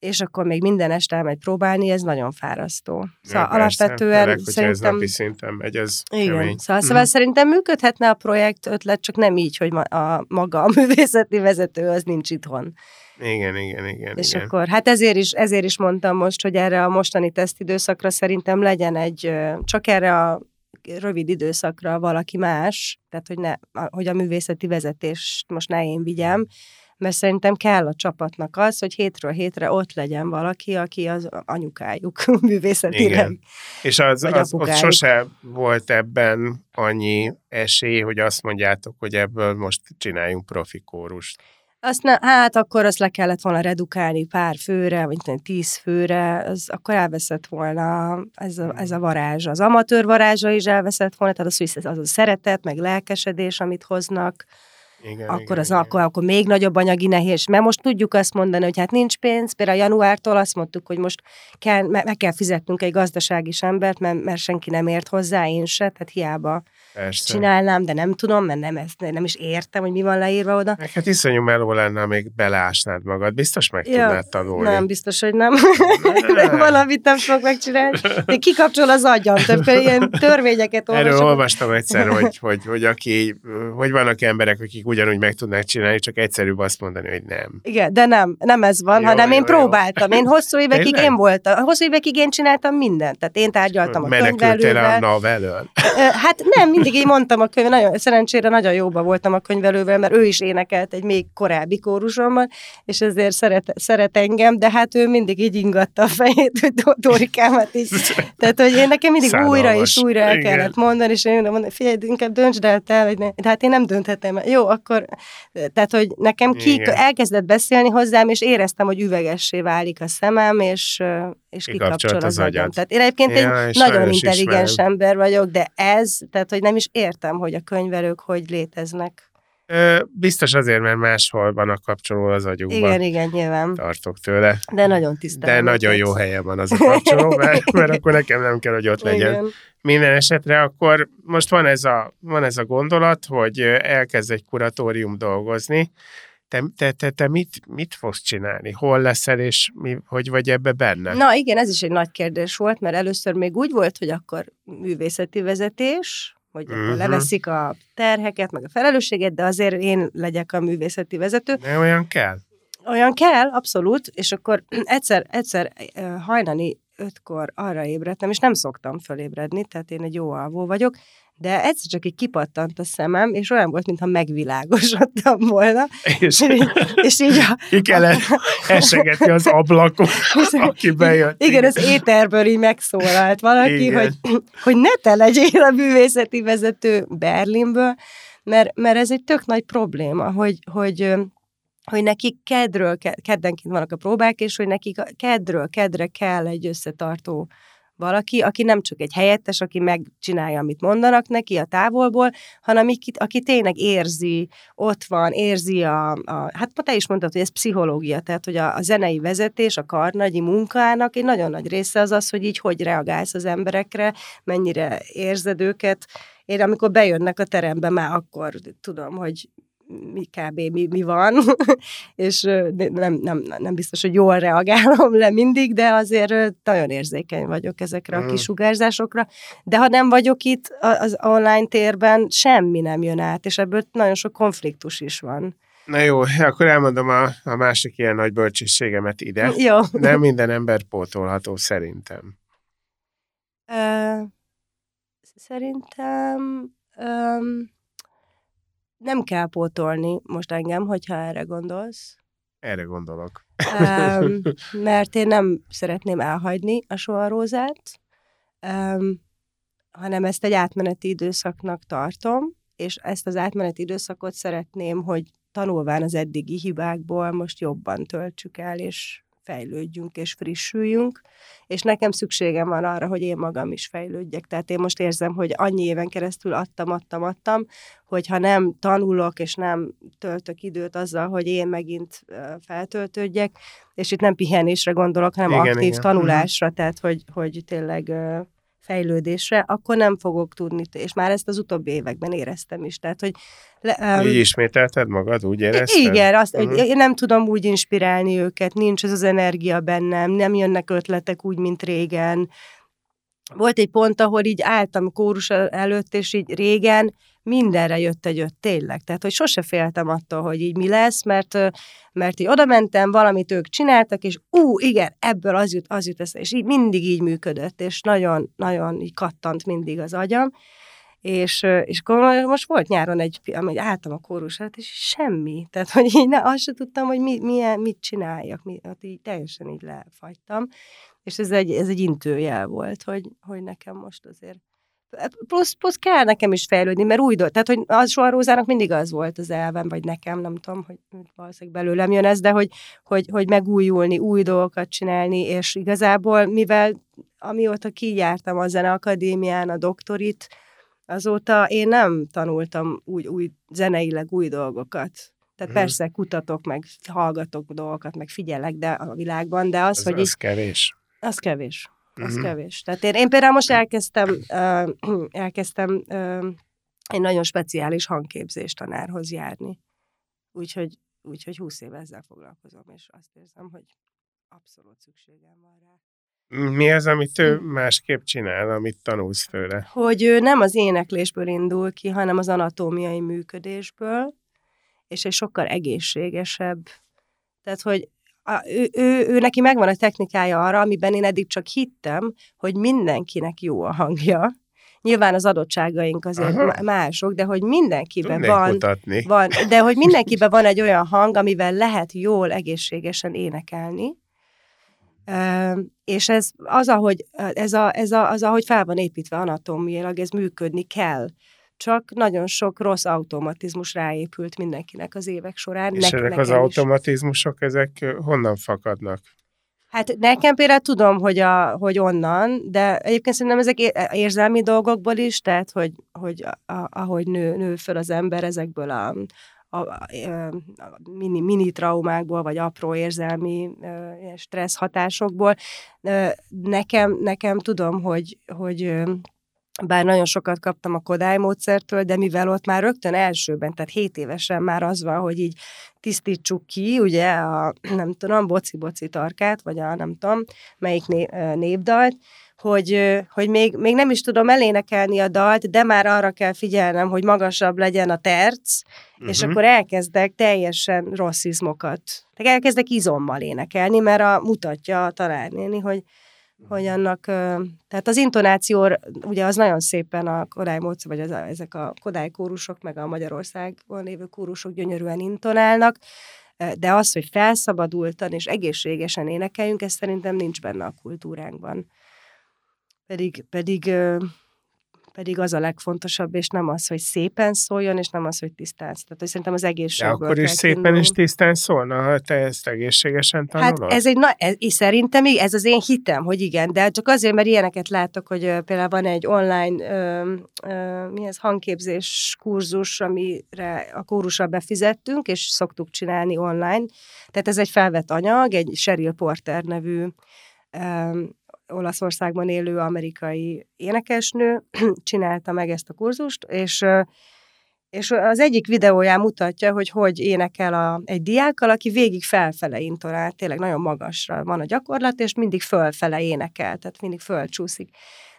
és akkor még minden este elmegy próbálni, ez nagyon fárasztó. Szóval Ja, persze, alapvetően főleg, hogyha ez szerintem... napi szinten megy, ez Igen, kemény. szóval, szóval szerintem működhetne a projekt ötlet, csak nem így, hogy ma, a, maga a művészeti vezető az nincs itthon. Igen, igen, igen. És igen. akkor, hát ezért is, ezért is mondtam most, hogy erre a mostani tesztidőszakra szerintem legyen egy, csak erre a rövid időszakra valaki más, tehát hogy, ne, hogy a művészeti vezetést most ne én vigyem, mert szerintem kell a csapatnak az, hogy hétről hétre ott legyen valaki, aki az anyukájuk művészetileg. Igen. És az, Vagy az ott sose volt ebben annyi esély, hogy azt mondjátok, hogy ebből most csináljunk profi kórust. Azt ne, hát akkor azt le kellett volna redukálni pár főre, vagy tudom, tíz főre, az akkor elveszett volna ez a, ez a varázs. Az amatőr varázsa is elveszett volna, tehát az, az a szeretet, meg lelkesedés, amit hoznak, Igen, akkor, igen, az, igen. akkor, akkor még nagyobb anyagi nehéz. Mert most tudjuk azt mondani, hogy hát nincs pénz, például januártól azt mondtuk, hogy most kell, me- meg kell fizetnünk egy gazdasági embert, mert, mert senki nem ért hozzá, én se, tehát hiába Persze. csinálnám, de nem tudom, mert nem, ezt, nem is értem, hogy mi van leírva oda. Meg hát iszonyú meló lenne, még beleásnád magad. Biztos meg Ja, tudnád tanulni. Nem, biztos, hogy nem. Nem. Valamit nem fogok megcsinálni. De kikapcsol az agyam, tehát ilyen törvényeket Erről olvasok. olvastam egyszer, hogy, hogy, hogy, aki, hogy vannak emberek, akik ugyanúgy meg tudnák csinálni, csak egyszerűbb azt mondani, hogy nem. Igen, de nem, nem ez van, Jó, hanem én jó, jó. próbáltam. Én hosszú évekig Tényleg? én voltam. Hosszú évekig én csináltam mindent. Tehát én tárgyaltam a Menekültél a könyvelővel. NAV elől. Ö, Hát nem, mindig így mondtam a könyv, nagyon, szerencsére nagyon jóba voltam a könyvelővel, mert ő is énekelt egy még korábbi kórusomban, és ezért szeret, szeret engem, de hát ő mindig így ingatta a fejét, hogy Dorikámat így. Tehát, hogy én nekem mindig újra és Szánalmas. újra el Igen. kellett mondani, és én mondom, figyelj, inkább döntsd el te, hogy ne. De hát én nem dönthetem. Jó, akkor, tehát, hogy nekem ki Igen. elkezdett beszélni hozzám, és éreztem, hogy üvegessé válik a szemem, és, és kikapcsol az az agyam. Tehát én egyébként Ja, egy nagyon intelligens ismerem. ember vagyok, de ez, tehát hogy nem is értem, hogy a könyvelők hogy léteznek. Ö, Biztos azért, mert máshol van a kapcsoló az agyukban. Igen, igen, nyilván. Tartok tőle. De nagyon tisztelem. De nagyon jó helye van az a kapcsoló, mert, mert akkor nekem nem kell, hogy ott legyen. Igen. Minden esetre akkor most van ez a, van ez a gondolat, hogy elkezd egy kuratórium dolgozni. Te, te, te, te mit, mit fogsz csinálni? Hol leszel, és mi, hogy vagy ebbe benne? Na igen, ez is egy nagy kérdés volt, mert először még úgy volt, hogy akkor művészeti vezetés, hogy Mhm. leveszik a terheket, meg a felelősséget, de azért én legyek a művészeti vezető. De olyan kell? Olyan kell, abszolút, és akkor egyszer, egyszer ö, hajnali ötkor arra ébredtem, és nem szoktam fölébredni, tehát én egy jó alvó vagyok, de egyszer csak így kipattant a szemem, és olyan volt, mintha megvilágosodtam volna, És és így a, ki kellett esegetni az ablakon, aki bejött. Igen, az éterből így megszólalt valaki, Igen. hogy, hogy ne te legyél a művészeti vezető Berlinből, mert, mert ez egy tök nagy probléma, hogy, hogy, hogy nekik kedről, ke- keddenként vannak a próbák, és hogy nekik kedről kedre kell egy összetartó valaki, aki nem csak egy helyettes, aki megcsinálja, amit mondanak neki a távolból, hanem aki, aki tényleg érzi, ott van, érzi a, a hát te is mondtad, hogy ez pszichológia, tehát hogy a, a zenei vezetés, a karnagyi munkának egy nagyon nagy része az az, hogy így hogy reagálsz az emberekre, mennyire érzed őket. Én amikor bejönnek a terembe, már akkor tudom, hogy mi kb. mi, mi van, és nem, nem, nem biztos, hogy jól reagálom le mindig, de azért nagyon érzékeny vagyok ezekre a Mm. kisugárzásokra. De ha nem vagyok itt az online térben, semmi nem jön át, és ebből nagyon sok konfliktus is van. Na jó, akkor elmondom a, a másik ilyen nagy bölcsességemet ide. Jó. Nem minden ember pótolható szerintem. Ö, szerintem öm, nem kell pótolni most engem, hogyha erre gondolsz. Erre gondolok. um, mert én nem szeretném elhagyni a soharózát, um, hanem ezt egy átmeneti időszaknak tartom, és ezt az átmeneti időszakot szeretném, hogy tanulván az eddigi hibákból most jobban töltsük el, és fejlődjünk és frissüljünk, és nekem szükségem van arra, hogy én magam is fejlődjek. Tehát én most érzem, hogy annyi éven keresztül adtam, adtam, adtam, hogy ha nem tanulok, és nem töltök időt azzal, hogy én megint feltöltődjek, és itt nem pihenésre gondolok, hanem Igen, aktív igen. igen. tanulásra, tehát hogy, hogy tényleg fejlődésre, akkor nem fogok tudni, és már ezt az utóbbi években éreztem is. Tehát, hogy le, um, így ismételted magad, úgy érezted? Igen, azt, uh-huh. hogy én nem tudom úgy inspirálni őket, nincs ez az energia bennem, nem jönnek ötletek úgy, mint régen. Volt egy pont, ahol így álltam kórus előtt, és így régen mindenre jött egy öt, tényleg. Tehát, hogy sose féltem attól, hogy így mi lesz, mert, mert így oda mentem, valamit ők csináltak, és ú, igen, ebből az jut, az jut és így mindig így működött, és nagyon, nagyon így kattant mindig az agyam. És, és akkor most volt nyáron egy, amely álltam a kórusát, és semmi. Tehát, hogy így ne, azt sem tudtam, hogy mi, milyen, mit csináljak. Mi, hát így teljesen így lefagytam. És ez egy, ez egy intőjel volt, hogy, hogy nekem most azért plusz, plusz kell nekem is fejlődni, mert új dolog. Tehát, hogy az soha Rózának mindig az volt az elvem, vagy nekem, nem tudom, hogy valószínűleg belőlem jön ez, de hogy, hogy, hogy megújulni, új dolgokat csinálni, és igazából, mivel amióta kijártam a Zeneakadémián a doktorit, azóta én nem tanultam úgy, új, zeneileg új dolgokat. Tehát hmm. persze kutatok, meg hallgatok dolgokat, meg figyelek de a világban, de az, ez, hogy... Az így, kevés. Az kevés az uh-huh. kevés. Tehát én, én például most elkezdtem, uh, elkezdtem uh, egy nagyon speciális hangképzés tanárhoz járni. Úgyhogy, úgyhogy 20 éve ezzel foglalkozom, és azt érzem, hogy abszolút szükségem van rá. Mi az, amit ő másképp csinál, amit tanulsz tőle? Hogy ő nem az éneklésből indul ki, hanem az anatómiai működésből, és egy sokkal egészségesebb. Tehát, hogy a, ő, ő, ő neki megvan a technikája arra, amiben én eddig csak hittem, hogy mindenkinek jó a hangja. Nyilván az adottságaink azért Aha. mások, de hogy mindenkiben van, van, de hogy mindenkiben van egy olyan hang, amivel lehet jól, egészségesen énekelni. és ez az, ahogy, ez a, ez a, az, ahogy fel van építve anatómiailag, ez működni kell csak nagyon sok rossz automatizmus ráépült mindenkinek az évek során. És ne, ezek az automatizmusok, is. ezek honnan fakadnak? Hát nekem például tudom, hogy, a, hogy onnan, de egyébként szerintem ezek érzelmi dolgokból is, tehát hogy, hogy a, ahogy nő, nő föl az ember ezekből a, a, a, a mini, mini traumákból, vagy apró érzelmi stressz hatásokból. Nekem, nekem tudom, hogy, hogy bár nagyon sokat kaptam a Kodály módszertől, de mivel ott már rögtön elsőben, tehát 7 évesen már az van, hogy így tisztítsuk ki, ugye, a nem tudom, boci-boci tarkát, vagy a nem tudom, melyik né- népdalt, hogy, hogy még, még nem is tudom elénekelni a dalt, de már arra kell figyelnem, hogy magasabb legyen a terc, uh-huh. és mhm. akkor elkezdek teljesen rossz izmokat. Tehát elkezdek izommal énekelni, mert a, mutatja a tanárnéni, hogy hogy annak, tehát az intonáció, ugye az nagyon szépen a kodály módszer, vagy az, ezek a kodály kórusok, meg a Magyarországon lévő kórusok gyönyörűen intonálnak, de az, hogy felszabadultan és egészségesen énekeljünk, ez szerintem nincs benne a kultúránkban. Pedig, pedig pedig az a legfontosabb, és nem az, hogy szépen szóljon, és nem az, hogy tisztán. Tehát, hogy szerintem az egészségből De akkor is szépen indulni. és tisztán szólna, ha te ezt egészségesen tanulod? Hát ez egy, na, ez, és szerintem ez az én hitem, hogy igen, de csak azért, mert ilyeneket látok, hogy uh, például van egy online ö, ö, mi ez, hangképzés kurzus, amire a kórusra befizettünk, és szoktuk csinálni online. Tehát ez egy felvett anyag, egy Sheryl Porter nevű Olaszországban élő amerikai énekesnő csinálta meg ezt a kurzust, és és az egyik videóján mutatja, hogy hogy énekel a, egy diákkal, aki végig felfele intonál, tényleg nagyon magasra van a gyakorlat, és mindig fölfele énekel, tehát mindig fölcsúszik.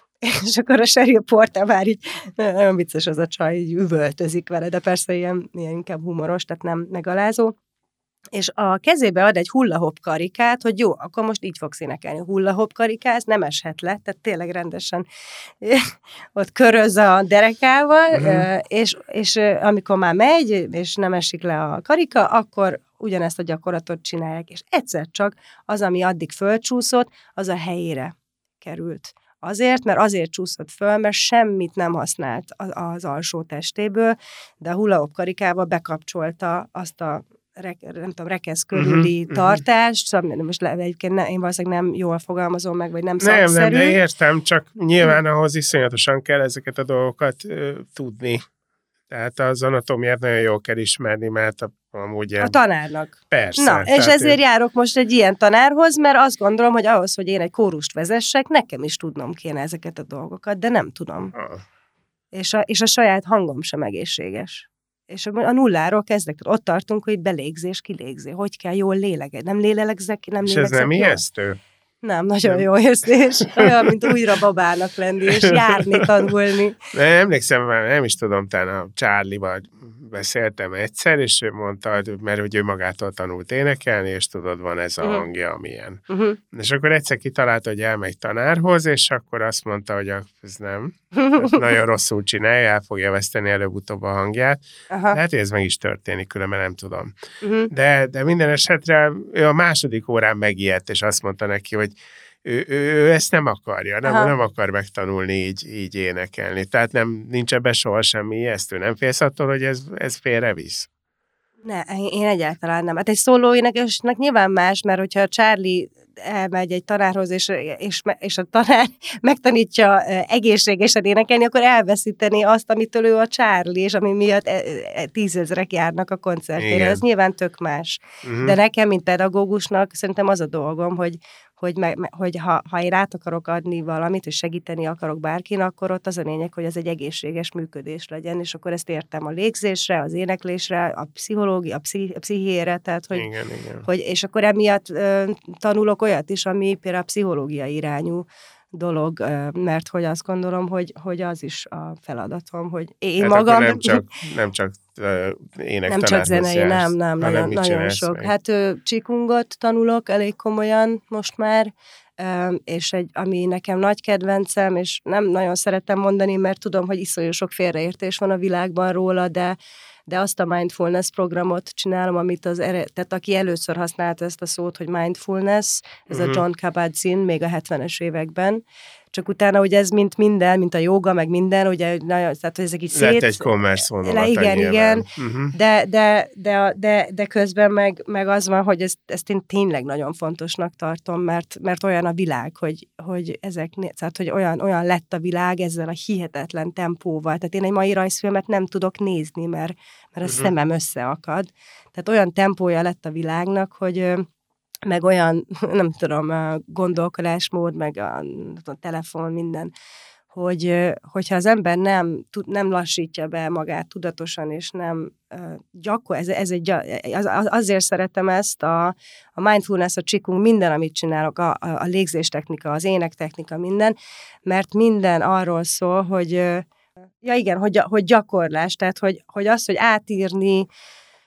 És akkor a Sheryl Porta már így, nagyon vicces az a csaj, így üvöltözik vele, de persze ilyen, ilyen inkább humoros, tehát nem megalázó és a kezébe ad egy hullahop karikát, hogy jó, akkor most így fogsz énekelni. Hullahop karikáz, nem eshet le, tehát tényleg rendesen ott köröz a derekával, uh-huh. és, és amikor már megy, és nem esik le a karika, akkor ugyanezt a gyakorlatot csinálják, és egyszer csak az, ami addig fölcsúszott, az a helyére került. Azért, mert azért csúszott föl, mert semmit nem használt az, alsó testéből, de a hullahop karikával bekapcsolta azt a re, nem tudom, rekesz mhm, körüli uh-huh, tartást, uh-huh. most le, egyébként ne, én valószínűleg nem jól fogalmazom meg, vagy nem Nem, szakszerű. nem, de értem, csak nyilván ahhoz iszonyatosan kell ezeket a dolgokat uh, tudni. Tehát az anatómiát nagyon jól kell ismerni, mert a, amúgy... A tanárnak. Persze. Na, és ezért én... járok most egy ilyen tanárhoz, mert azt gondolom, hogy ahhoz, hogy én egy kórust vezessek, nekem is tudnom kéne ezeket a dolgokat, de nem tudom. Ah. És, a, és a saját hangom sem egészséges. És a nulláról kezdek. Ott tartunk, hogy belégzés, kilégzés. Hogy kell jól lélegedni. Nem lélegzek, nem és lélegzek ez nem ijesztő? Nem, nagyon nem. jó érzés. Olyan, mint újra babának lenni, és járni, tanulni. Nem, emlékszem, nem is tudom, talán a Charlie-val beszéltem egyszer, és ő mondta, mert hogy ő magától tanult énekelni, és tudod, van ez a uh-huh. hangja, amilyen. Uh-huh. És akkor egyszer kitalálta, hogy elmegy tanárhoz, és akkor azt mondta, hogy ez nem, ez nagyon rosszul csinálja, el fogja veszteni előbb-utóbb a hangját. Aha. Lehet, hogy ez meg is történik, különben nem tudom. Uh-huh. De, de minden esetre ő a második órán megijedt, és azt mondta neki, hogy ő, ő, ő ezt nem akarja, nem, nem akar megtanulni így, így énekelni. Tehát nem, nincs ebben soha semmi ijesztő. Nem félsz attól, hogy ez, ez félrevisz? Ne, én egyáltalán nem. Hát egy szóló énekesnek nyilván más, mert hogyha Charlie elmegy egy tanárhoz, és, és, és a tanár megtanítja egészségesen énekelni, akkor elveszíteni azt, amitől ő a Charlie, és ami miatt e, e, tízezrek járnak a koncertére. Ez nyilván tök más. Uh-huh. De nekem, mint pedagógusnak, szerintem az a dolgom, hogy, hogy, me, hogy ha, ha én át akarok adni valamit, és segíteni akarok bárkin, akkor ott az a lényeg, hogy ez egy egészséges működés legyen, és akkor ezt értem a légzésre, az éneklésre, a pszichológia, a, pszichi, a pszichiére, tehát hogy, igen, igen. hogy és akkor emiatt ö, tanulok olyat is, ami például a pszichológiai irányú, dolog, mert hogy azt gondolom, hogy, hogy az is a feladatom, hogy én hát magam... Nem csak, nem csak ének Nem csak zenei, jársz, nem, nem, nagyon, nagyon sok. Meg? Hát csikungot tanulok elég komolyan most már, és egy, ami nekem nagy kedvencem, és nem nagyon szeretem mondani, mert tudom, hogy iszonyú sok félreértés van a világban róla, de de azt a mindfulness programot csinálom, amit az, tehát aki először használta ezt a szót, hogy mindfulness, ez uh-huh. a mhm. John Kabat-Zinn még a 70-es években, csak utána ugye ez mint minden, mint a joga, meg minden, ugye nagyon, tehát hogy ezek így szét... Lett egy commerce vonulat, Igen, igen, uh-huh. de, de, de, de, de, közben meg, meg az van, hogy ezt, ezt én tényleg nagyon fontosnak tartom, mert, mert olyan a világ, hogy, hogy ezek, tehát hogy olyan, olyan lett a világ ezzel a hihetetlen tempóval. Tehát én egy mai rajzfilmet nem tudok nézni, mert, mert a uh-huh. szemem összeakad. Tehát olyan tempója lett a világnak, hogy meg olyan, nem tudom, gondolkodásmód, meg a, a telefon, minden, hogy hogyha az ember nem, nem lassítja be magát tudatosan, és nem gyakor, ez, ez egy, az, azért szeretem ezt, a, a mindfulness, a csikunk, minden, amit csinálok, a, a légzéstechnika, az énektechnika, minden, mert minden arról szól, hogy ja igen, hogy, hogy gyakorlás, tehát hogy, hogy az, hogy átírni,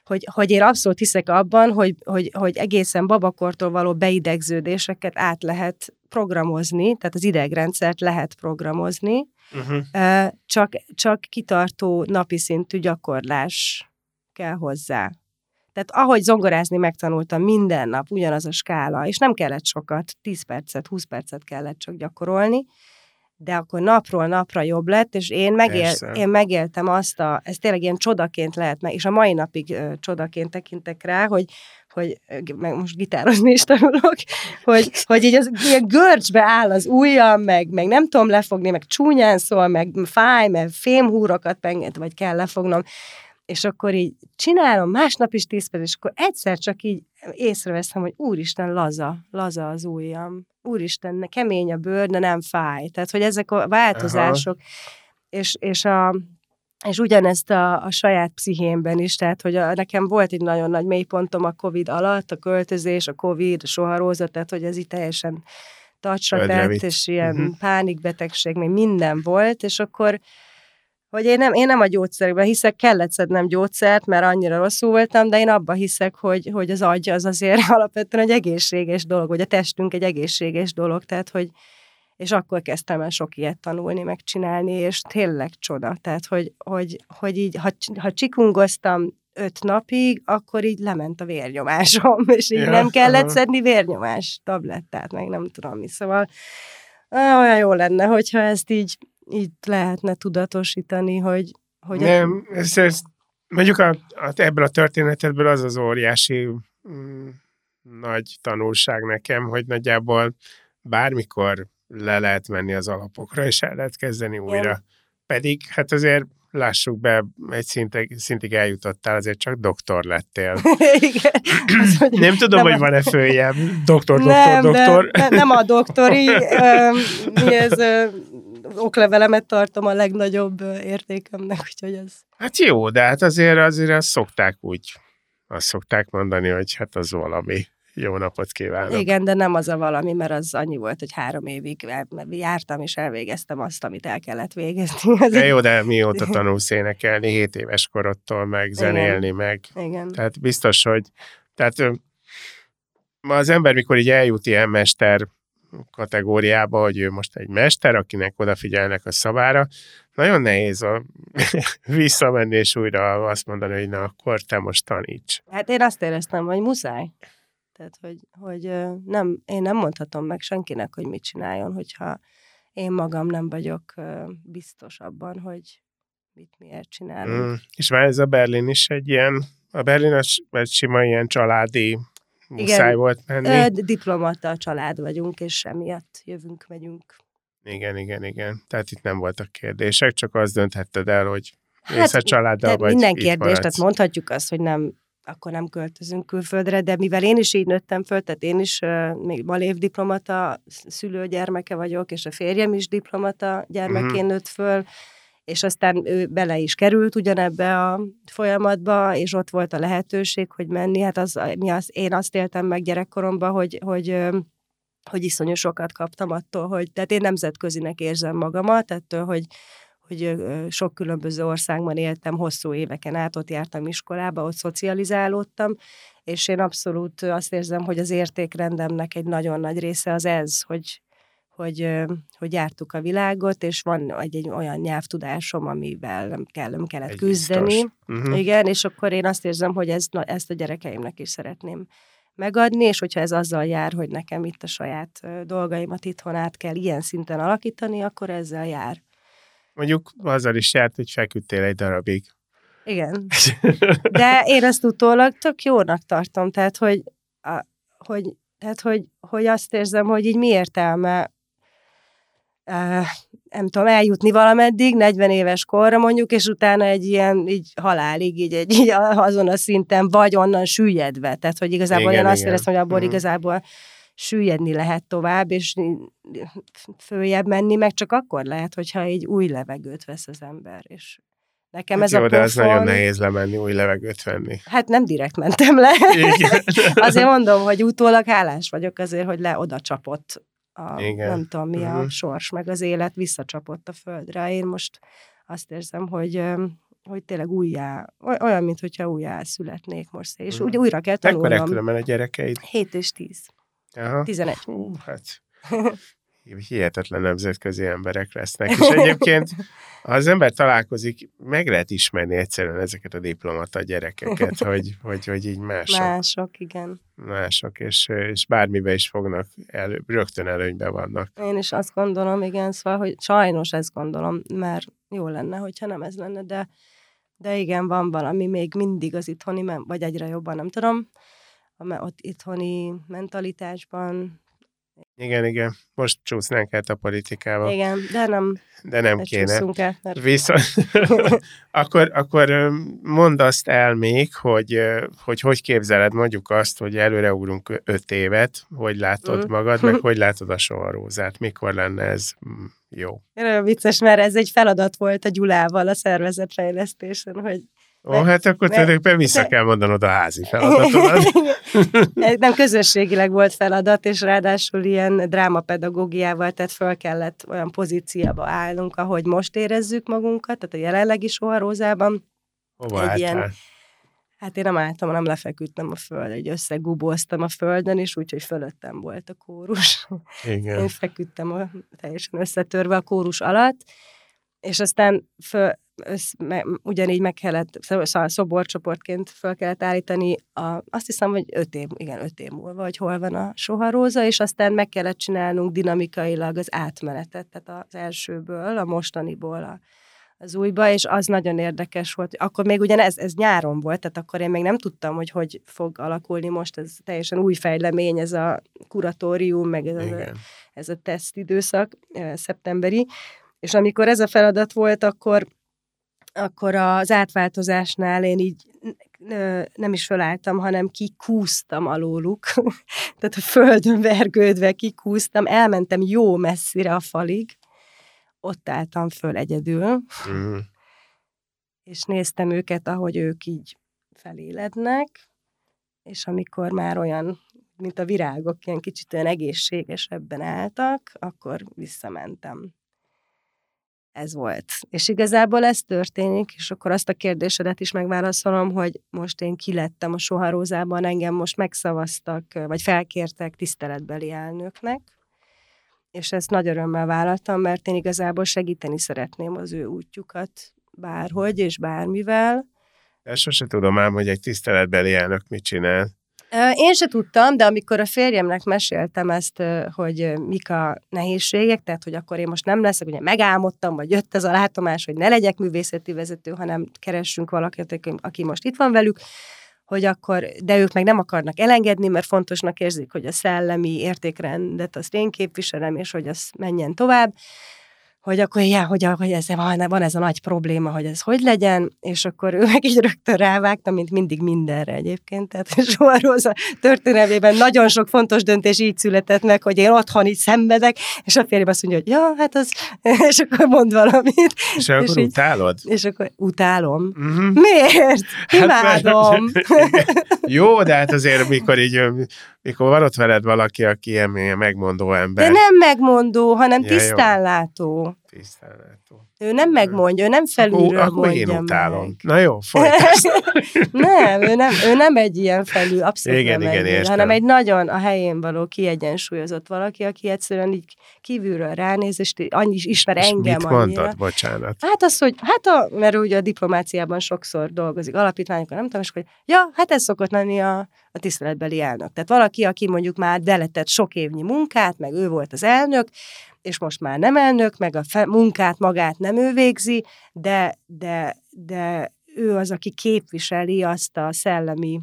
hogy, hogy én abszolút hiszek abban, hogy, hogy, hogy egészen babakortól való beidegződéseket át lehet programozni, tehát az idegrendszert lehet programozni, uh-huh. csak, csak kitartó napi szintű gyakorlás kell hozzá. Tehát ahogy zongorázni megtanultam minden nap, ugyanaz a skála, és nem kellett sokat, 10 percet, 20 percet kellett csak gyakorolni, de akkor napról napra jobb lett, és én, megél, én megéltem azt a, ez tényleg ilyen csodaként lehet meg, és a mai napig ö, csodaként tekintek rá, hogy hogy meg most gitározni is tanulok, hogy, hogy így az ilyen görcsbe áll az ujjam, meg, meg nem tudom lefogni, meg csúnyán szól, meg fáj, meg fémhúrokat penget, vagy kell lefognom, és akkor így csinálom, másnap is tíz perc, és akkor egyszer csak így észreveszem, hogy úristen, laza, laza az ujjam. Úristen, kemény a bőr, de nem fáj. Tehát, hogy ezek a változások, és, és a, és ugyanezt a, a saját pszichémben is, tehát hogy a, nekem volt egy nagyon nagy mélypontom a Covid alatt, a költözés, a Covid, a soharózat, tehát hogy ez így teljesen tacsra tett, és ilyen uh-huh. pánikbetegség, még minden volt, és akkor hogy én nem, én nem a gyógyszerekben hiszek, kellett szednem gyógyszert, mert annyira rosszul voltam, de én abba hiszek, hogy, hogy az agy az azért alapvetően egy egészséges dolog, hogy a testünk egy egészséges dolog, tehát hogy és akkor kezdtem el sok ilyet tanulni, megcsinálni, és tényleg csoda. Tehát, hogy, hogy, hogy így, ha, ha csikungoztam öt napig, akkor így lement a vérnyomásom, és így ja, nem kellett szedni vérnyomás tablettát, meg nem tudom mi. Szóval olyan jó lenne, hogyha ezt így így lehetne tudatosítani, hogy... hogy Nem, a... ez, ez, mondjuk a, a, ebből a történetedből az az óriási mm, nagy tanulság nekem, hogy nagyjából bármikor le lehet menni az alapokra, és el lehet kezdeni újra. Igen. Pedig hát azért lássuk be, egy szintig, szintig eljutottál, azért csak doktor lettél. Igen. Az, hogy Nem tudom, nem hogy van-e följebb. Doktor, doktor, nem, doktor. De, ne, nem a doktori, ö, mi ez, ö, oklevelemet tartom a legnagyobb értékemnek, úgyhogy ez Hát jó, de hát azért, azért azt szokták úgy, azt szokták mondani, hogy hát az valami. Jó napot kívánok. Igen, de nem az a valami, mert az annyi volt, hogy három évig jártam és elvégeztem azt, amit el kellett végezni. Ez De jó, de mióta tanulsz énekelni, 7 éves korodtól, meg zenélni, meg Igen. Tehát biztos, hogy tehát ma az ember, mikor így eljut ilyen mester kategóriába, hogy ő most egy mester, akinek odafigyelnek a szavára, nagyon nehéz a, visszamenni és újra azt mondani, hogy na, akkor te most taníts. Hát én azt éreztem, hogy muszáj. Tehát, hogy, hogy nem, én nem mondhatom meg senkinek, hogy mit csináljon, hogyha én magam nem vagyok biztos abban, hogy mit miért csinálunk. Mm. És már ez a Berlin is egy ilyen, a Berlin az egy sima ilyen családi muszáj Igen. volt menni. Diplomata család vagyunk, és emiatt jövünk, megyünk. Igen, igen, igen. Tehát itt nem voltak kérdések, csak azt döntetted el, hogy Hát, mész a családdal, vagy minden kérdés, tehát mondhatjuk azt, hogy nem, akkor nem költözünk külföldre, de mivel én is így nőttem föl, tehát én is uh, még malév diplomata szülőgyermeke vagyok, és a férjem is diplomata gyermekén nőtt föl, és aztán ő bele is került ugyanebbe a folyamatba, és ott volt a lehetőség, hogy menni. Hát az, mi az, én azt éltem meg gyerekkoromban, hogy, hogy, hogy iszonyú sokat kaptam attól, hogy, tehát én nemzetközinek érzem magamat, ettől, hogy, hogy sok különböző országban éltem, hosszú éveken át, ott jártam iskolába, ott szocializálódtam, és én abszolút azt érzem, hogy az értékrendemnek egy nagyon nagy része az ez, hogy, hogy, hogy jártuk a világot, és van egy, egy olyan nyelvtudásom, amivel nem, kell, nem kellett Egy küzdeni. biztos. Mhm. Igen, és akkor én azt érzem, hogy ez, na, ezt a gyerekeimnek is szeretném megadni, és hogyha ez azzal jár, hogy nekem itt a saját dolgaimat itthon át kell ilyen szinten alakítani, akkor ezzel jár. Mondjuk azzal is járt, hogy feküdtél egy darabig. Igen. De én ezt utólag tök jónak tartom, tehát, hogy, a, hogy, tehát, hogy, hogy azt érzem, hogy így mi értelme nem tudom, eljutni valameddig, 40 éves korra mondjuk, és utána egy ilyen így halálig, így, egy, így azon a szinten, vagy onnan süllyedve. Tehát, hogy igazából Igen, én azt igen. éreztem, hogy abból Mhm. igazából süllyedni lehet tovább, és följebb menni, meg csak akkor lehet, hogyha egy új levegőt vesz az ember, és nekem Hát ez jó, a de az pofon, nagyon nehéz lemenni, új levegőt venni. Hát nem direkt mentem le. Azért mondom, hogy utólag hálás vagyok azért, hogy le oda csapott a, Igen. nem tudom mi a Mhm. sors, meg az élet visszacsapott a földre. Én most azt érzem, hogy hogy tényleg újjá, oly- olyan, mintha újjá születnék most, és Mhm. úgy újra kell tanulnom. különben a gyerekeid? 7 és 10. Aha. 11. Hú, hát hihetetlen nemzetközi emberek lesznek. És egyébként, ha az ember találkozik, meg lehet ismerni egyszerűen ezeket a diplomata gyerekeket, hogy, hogy, hogy így mások, Mások, igen. mások és, és bármibe is fognak, el, rögtön előnyben vannak. Én is azt gondolom, igen, szóval, hogy sajnos ezt gondolom, mert jó lenne, hogyha nem ez lenne, de, de igen, van valami még mindig az itthoni, vagy egyre jobban, nem tudom, ott itthoni mentalitásban, Igen, igen, most csúsznánk át a politikába, igen, de nem, de nem ne kéne. el, mert Viszont akkor, akkor mondd azt el még, hogy, hogy hogy képzeled mondjuk azt, hogy előreugrunk öt évet, hogy látod Mm. magad, meg hogy látod a soharózát, mikor lenne ez mm, jó. nagyon vicces, mert ez egy feladat volt a Gyulával a szervezetfejlesztésen, hogy Ó, Meg- hát akkor meg- tulajdonképpen vissza de- kell mondanod a házi feladatodat. Nem közösségileg volt feladat, és ráadásul ilyen drámapedagógiával, tehát föl kellett olyan pozíciába állnunk, ahogy most érezzük magunkat, tehát a jelenlegi soharózában. Hova Egy ilyen- álltál? Hát én nem álltam, hanem lefeküdtem a föld, egy összegubóztam a földön, és úgyhogy fölöttem volt a kórus. Igen. Én feküdtem a, teljesen összetörve a kórus alatt, és aztán föl, össz, me, ugyanígy meg kellett, szóval szoborcsoportként föl kellett állítani, a, azt hiszem, hogy öt év, igen, öt év múlva, hogy hol van a soharóza, és aztán meg kellett csinálnunk dinamikailag az átmenetet, tehát az elsőből, a mostaniból a, az újba, és az nagyon érdekes volt. Akkor még ugyan ez, ez nyáron volt, tehát akkor én még nem tudtam, hogy hogy fog alakulni most, ez teljesen új fejlemény, ez a kuratórium, meg ez, a, ez a teszt időszak, szeptemberi, és amikor ez a feladat volt, akkor akkor az átváltozásnál én így nem is fölálltam, hanem kikúztam alóluk. Tehát a földön vergődve kikúztam, elmentem jó messzire a falig, ott álltam föl egyedül, mm. és néztem őket, ahogy ők így felélednek, és amikor már olyan, mint a virágok, ilyen kicsit olyan egészségesebben álltak, akkor visszamentem ez volt. És igazából ez történik, és akkor azt a kérdésedet is megválaszolom, hogy most én kilettem a Soharózában, engem most megszavaztak, vagy felkértek tiszteletbeli elnöknek, és ezt nagy örömmel vállaltam, mert én igazából segíteni szeretném az ő útjukat bárhogy és bármivel. De sose tudom ám, hogy egy tiszteletbeli elnök mit csinál. Én se tudtam, de amikor a férjemnek meséltem ezt, hogy mik a nehézségek, tehát hogy akkor én most nem leszek, ugye megálmodtam, vagy jött ez a látomás, hogy ne legyek művészeti vezető, hanem keressünk valakit, aki most itt van velük, hogy akkor, de ők meg nem akarnak elengedni, mert fontosnak érzik, hogy a szellemi értékrendet azt én képviselem, és hogy az menjen tovább hogy akkor ja, hogy, hogy ez, van, van ez a nagy probléma, hogy ez hogy legyen, és akkor ő meg így rögtön rávágta, mint mindig mindenre egyébként. Tehát soha Róza történelmében nagyon sok fontos döntés így született meg, hogy én otthon így szenvedek, és a férjem azt mondja, hogy ja, hát az, és akkor mond valamit. És, és akkor így, utálod? És akkor utálom. Uh-huh. Miért? Hát, Imádom. Hát, jó, de hát azért, mikor így mikor van ott veled valaki, aki ilyen, megmondó ember. De nem megmondó, hanem ja, tisztánlátó. Tisztánlátó. Ő nem megmondja, ő nem felülről Akkor, mondja én utálom. meg. Na jó, nem, ő nem, ő nem egy ilyen felül, abszolút igen, nem igen, egy, értem. hanem egy nagyon a helyén való kiegyensúlyozott valaki, aki egyszerűen így kívülről ránéz, és annyi is ismer és engem mit annyira. mondod, bocsánat? Hát az, hogy hát a, mert ugye a diplomáciában sokszor dolgozik, alapítványokon, nem tudom, és hogy ja, hát ez szokott lenni a, a tiszteletbeli elnök. Tehát valaki, aki mondjuk már deletett sok évnyi munkát, meg ő volt az elnök, és most már nem elnök, meg a fe, munkát magát nem ő végzi, de, de, de ő az, aki képviseli azt a szellemi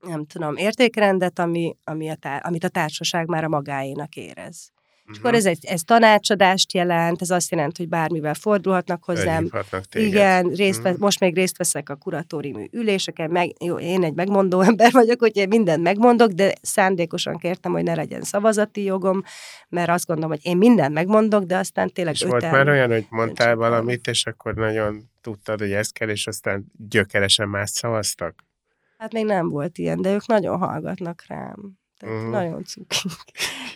nem tudom, értékrendet, ami, ami a tár, amit a társaság már a magáénak érez. Uh-huh. És akkor ez, egy, ez tanácsadást jelent, ez azt jelenti, hogy bármivel fordulhatnak hozzám. Igen, részt vesz, uh-huh. most még részt veszek a kuratóriumi üléseken, meg, jó, én egy megmondó ember vagyok, hogy én mindent megmondok, de szándékosan kértem, hogy ne legyen szavazati jogom, mert azt gondolom, hogy én mindent megmondok, de aztán tényleg És öten, volt már olyan, hogy mondtál valamit, és akkor nagyon tudtad, hogy ezt kell, és aztán gyökeresen más szavaztak? Hát még nem volt ilyen, de ők nagyon hallgatnak rám. Tehát uh-huh. nagyon cukik.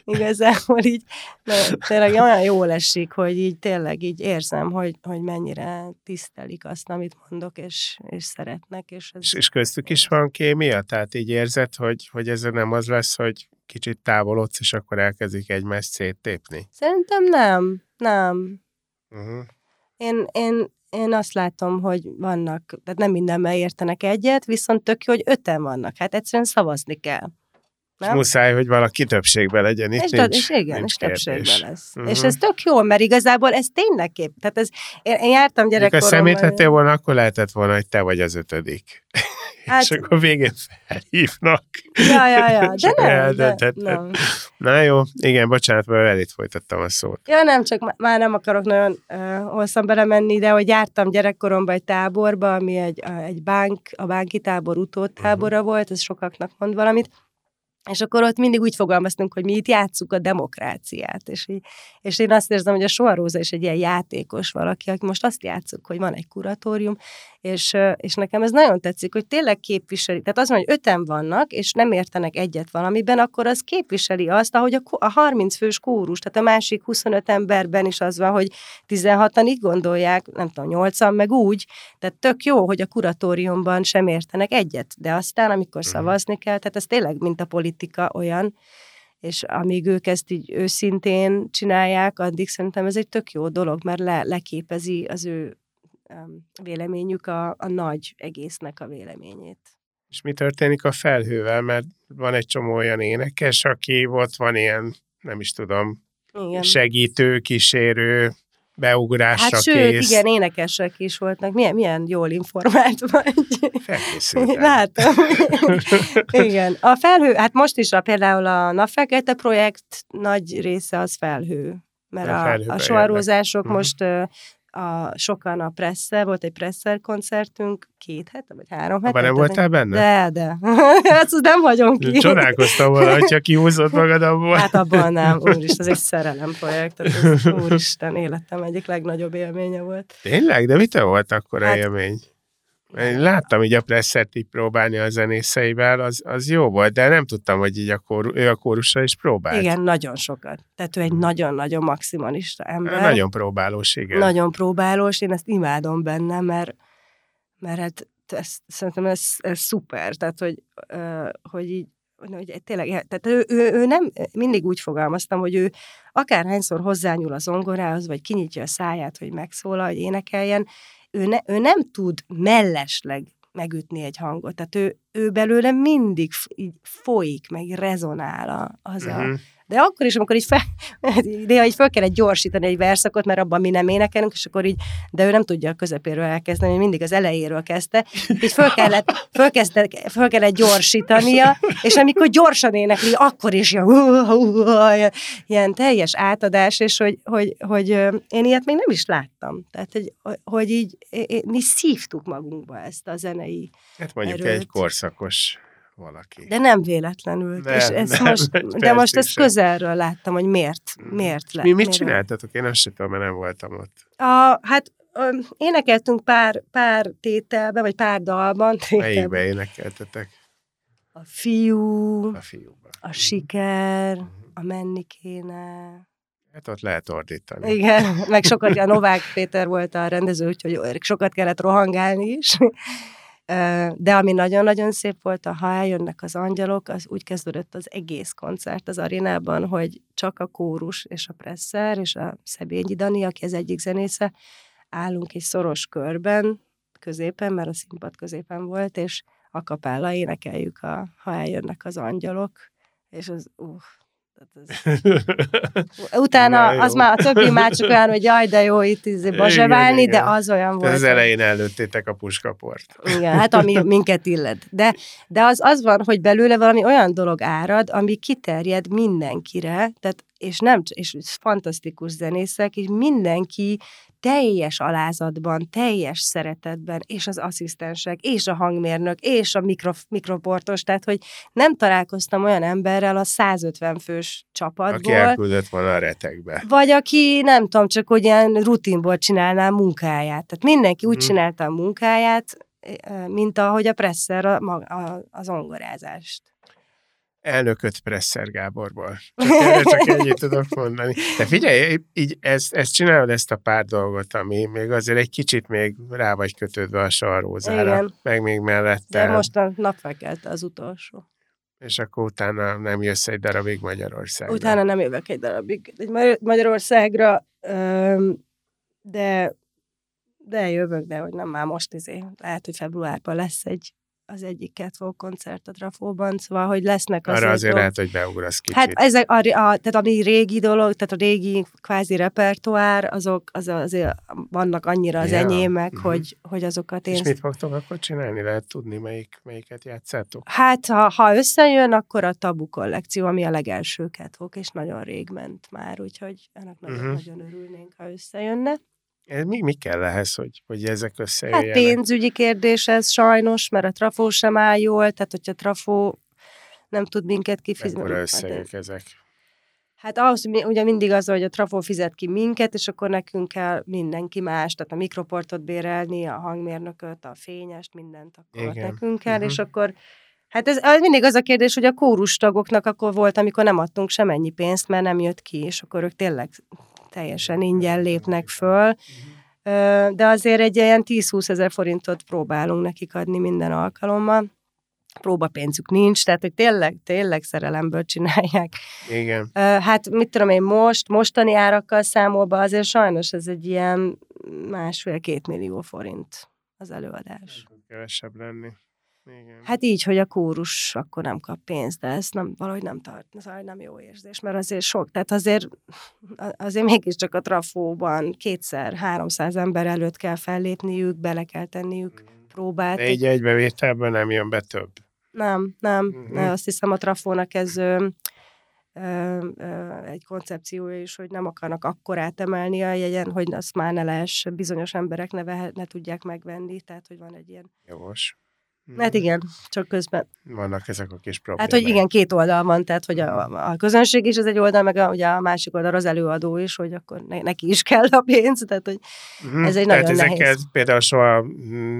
Igazából így na, tényleg olyan jól esik, hogy így tényleg így érzem, hogy, hogy mennyire tisztelik azt, amit mondok, és, és szeretnek. És, ez... és, és köztük is van kémia? Tehát így érzed, hogy, hogy ez nem az lesz, hogy kicsit távolodsz, és akkor elkezdik egymást széttépni? Szerintem nem. Nem. Uh-huh. Én, én, én azt látom, hogy vannak, tehát nem mindenben értenek egyet, viszont tök jó, hogy öten vannak. Hát egyszerűen szavazni kell. Nem? És muszáj, hogy valaki többségben legyen itt, és, nincs, és igen, nincs és többségben lesz. Uh-huh. És ez tök jó, mert igazából ez tényleg kép. Tehát ez, én, én jártam gyerekkoromban. Ha szeméthettél volna, akkor lehetett volna, hogy te vagy az ötödik. Hát, és akkor végén felhívnak. Ja, ja, ja, de nem, de nem. Na jó, igen, bocsánat, mert elét folytattam a szót. Ja, nem, csak már nem akarok nagyon uh, hosszan belemenni, de hogy jártam gyerekkoromban egy táborba, ami egy, egy bánk, a bánki tábor utótábora uh-huh. volt, ez sokaknak mond valamit, és akkor ott mindig úgy fogalmaztunk, hogy mi itt játsszuk a demokráciát. És, és én azt érzem, hogy a Soaróza is egy ilyen játékos valaki, aki most azt játszuk, hogy van egy kuratórium, és, és nekem ez nagyon tetszik, hogy tényleg képviseli. Tehát az hogy öten vannak, és nem értenek egyet valamiben, akkor az képviseli azt, ahogy a, a 30 fős kórus, tehát a másik 25 emberben is az van, hogy 16-an így gondolják, nem tudom, 8 meg úgy. Tehát tök jó, hogy a kuratóriumban sem értenek egyet, de aztán, amikor mhm. szavazni kell, tehát ez tényleg, mint a politika olyan, és amíg ők ezt így őszintén csinálják, addig szerintem ez egy tök jó dolog, mert le, leképezi az ő véleményük a, a nagy egésznek a véleményét. És mi történik a felhővel? Mert van egy csomó olyan énekes, aki volt, van ilyen, nem is tudom, igen. segítő, kísérő, beugrásra hát sőt, kész. igen, énekesek is voltak. Milyen, milyen jól informált vagy. Felkészültem. Látom. igen. A felhő, hát most is a, például a Napfekete projekt nagy része az felhő. Mert a, a, a soharózások uh-huh. most a, sokan a Presser, volt egy Presser koncertünk két hete, vagy három hete. Nem voltál benne? De, de. Ezt nem hagyom ki. Csodálkoztam volna, hogyha kihúzott magad abból. Hát abban nem, úristen, ez egy szerelem projekt, tehát ez, úristen, életem egyik legnagyobb élménye volt. Tényleg? De mitől volt akkor hát, élmény? Én láttam így a presszert így próbálni a zenészeivel, az, az jó volt, de nem tudtam, hogy így a kóru, ő a kórusra is próbált. Igen, nagyon sokat. Tehát ő egy nagyon-nagyon maximalista ember. Nagyon próbálós, igen. Nagyon próbálós, én ezt imádom benne, mert, mert hát ez, szerintem ez, ez szuper, tehát hogy, hogy így hogy tényleg, tehát ő, ő, ő, nem, mindig úgy fogalmaztam, hogy ő akárhányszor hozzányúl az zongorához, vagy kinyitja a száját, hogy megszólal, hogy énekeljen, ő, ne, ő nem tud mellesleg megütni egy hangot. Tehát ő, ő belőle mindig így folyik, meg rezonál az uh-huh. a mhm. De akkor is, amikor így fel, néha így fel kellett gyorsítani egy verszakot, mert abban mi nem énekelünk, és akkor így, de ő nem tudja a közepéről elkezdeni, mindig az elejéről kezdte. Így föl kellett, föl, kezdte, föl kellett gyorsítania, és amikor gyorsan énekli, akkor is ilyen, ilyen, teljes átadás, és hogy, hogy, hogy, én ilyet még nem is láttam. Tehát, hogy, hogy így mi szívtuk magunkba ezt a zenei Hát mondjuk erőt. egy korszakos valaki. De nem véletlenül. Nem, és ez nem, most, de most ezt közelről láttam, hogy miért, hmm. miért lett. Mi mit csináltatok? Én azt sem tudom, mert nem voltam ott. A, hát énekeltünk pár, pár tételben, vagy pár dalban. Melyikbe énekeltetek? A fiú, a, fiúban. a siker, uh-huh. a menni kéne. Hát ott lehet ordítani. Igen, meg sokat, a Novák Péter volt a rendező, úgyhogy sokat kellett rohangálni is. De ami nagyon-nagyon szép volt, ha eljönnek az angyalok, az úgy kezdődött az egész koncert az arénában, hogy csak a kórus és a presszer és a Szebényi Dani, aki az egyik zenésze, állunk egy szoros körben, középen, mert a színpad középen volt, és a kapella énekeljük, a, ha eljönnek az angyalok, és az, uh, Utána az már a többi már csak olyan, hogy jaj, de jó itt izé bazseválni, de az olyan volt. Az elején előttétek a puskaport. Igen, hát ami minket illet. De, de az, az van, hogy belőle valami olyan dolog árad, ami kiterjed mindenkire, tehát és nem, és fantasztikus zenészek, és mindenki teljes alázatban, teljes szeretetben, és az asszisztensek, és a hangmérnök, és a mikro, mikroportos, tehát, hogy nem találkoztam olyan emberrel a 150 fős csapatból. Aki elküldött volna a retekbe. Vagy aki, nem tudom, csak hogy ilyen rutinból csinálná a munkáját. Tehát mindenki úgy hmm. csinálta a munkáját, mint ahogy a presszer a, a, az ongorázást elnököt Presser Gáborból. Csak erre csak ennyit tudok mondani. De figyelj, így ezt, ezt csinálod ezt a pár dolgot, ami még azért egy kicsit még rá vagy kötődve a sarrózára. Igen. Meg még mellette. De most a napfekelte az utolsó. És akkor utána nem jössz egy darabig Magyarországra. Utána nem jövök egy darabig egy Magyarországra, de de jövök, de hogy nem már most izé. Lehet, hogy februárban lesz egy az egyik Catwalk koncert a Trafóban, szóval, hogy lesznek az... Arra azért lehet, hogy beugrasz kicsit. Hát ezek, a, a, tehát ami régi dolog, tehát a régi kvázi repertoár, azok az, azért vannak annyira az ja. enyémek, uh-huh. hogy, hogy azokat én... És mit fogtok akkor csinálni? Lehet tudni, melyik, melyiket játszátok? Hát, ha, ha összejön, akkor a Tabu kollekció, ami a legelső Catwalk, és nagyon rég ment már, úgyhogy ennek nagyon, uh-huh. nagyon örülnénk, ha összejönne. Mi, mi kell ehhez, hogy, hogy ezek összejöjjenek? Hát pénzügyi kérdés ez sajnos, mert a trafó sem áll jól, tehát hogyha a trafó nem tud minket kifizetni. Mekkora összegek ezek? Hát ahhoz, ugye mindig az, hogy a trafó fizet ki minket, és akkor nekünk kell mindenki más, tehát a mikroportot bérelni, a hangmérnököt, a fényest, mindent akkor Igen. nekünk kell, uh-huh. és akkor Hát ez mindig az a kérdés, hogy a kórustagoknak akkor volt, amikor nem adtunk semennyi pénzt, mert nem jött ki, és akkor ők tényleg teljesen ingyen lépnek föl, de azért egy ilyen 10-20 ezer forintot próbálunk nekik adni minden alkalommal. Próbapénzük nincs, tehát hogy tényleg, tényleg szerelemből csinálják. Igen. Hát mit tudom én most, mostani árakkal számolva azért sajnos ez egy ilyen másfél-két millió forint az előadás. Kevesebb lenni. Igen. Hát így, hogy a kórus akkor nem kap pénzt, de ez nem, valahogy nem tart, ez nem jó érzés, mert azért sok, tehát azért, azért mégiscsak a trafóban kétszer, háromszáz ember előtt kell fellépniük, bele kell tenniük mm. próbát. De így egybevételben nem jön be több. Nem, nem, mm-hmm. azt hiszem a trafónak ez ö, egy koncepciója is, hogy nem akarnak akkor átemelni a jegyen, hogy azt már ne lehessen, bizonyos emberek ne, vehet, ne tudják megvenni, tehát hogy van egy ilyen... Jogos. Hát igen, csak közben. Vannak ezek a kis problémák. Hát, hogy igen, két oldal van, tehát, hogy a, a közönség is az egy oldal, meg a, ugye a másik oldal az előadó is, hogy akkor ne, neki is kell a pénz, tehát, hogy Mhm. ez egy Tehát nagyon ezeket nehéz. például soha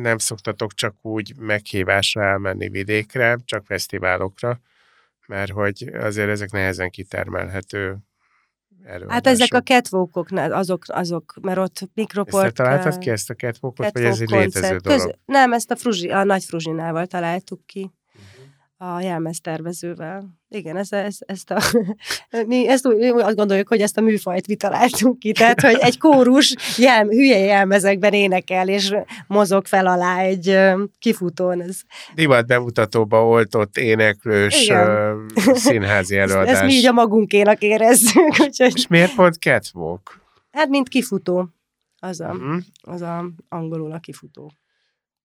nem szoktatok csak úgy meghívásra elmenni vidékre, csak fesztiválokra, mert hogy azért ezek nehezen kitermelhető előadások. Hát ezek a catwalkoknál, azok, azok, mert ott Ezt mikroport... te találtad ki ezt a catwalkot, vagy catwalk ez egy létező dolog? Köz... Nem, ezt a, fruzsi, a nagy fruzsinával találtuk ki. A jelmeztervezővel. Igen, ez, ez, ezt, a, mi ezt úgy, azt gondoljuk, hogy ezt a műfajt mi találtunk ki, tehát, hogy egy kórus jel, hülye jelmezekben énekel, és mozog fel alá egy kifutón. Ez, Divat bemutatóba oltott éneklős Igen. színházi ezt, előadás. ezt mi így a magunkénak érezzük. Úgyhogy, És miért pont catwalk? hát, mint kifutó. Az a, Uh-huh. az a angolul a kifutó.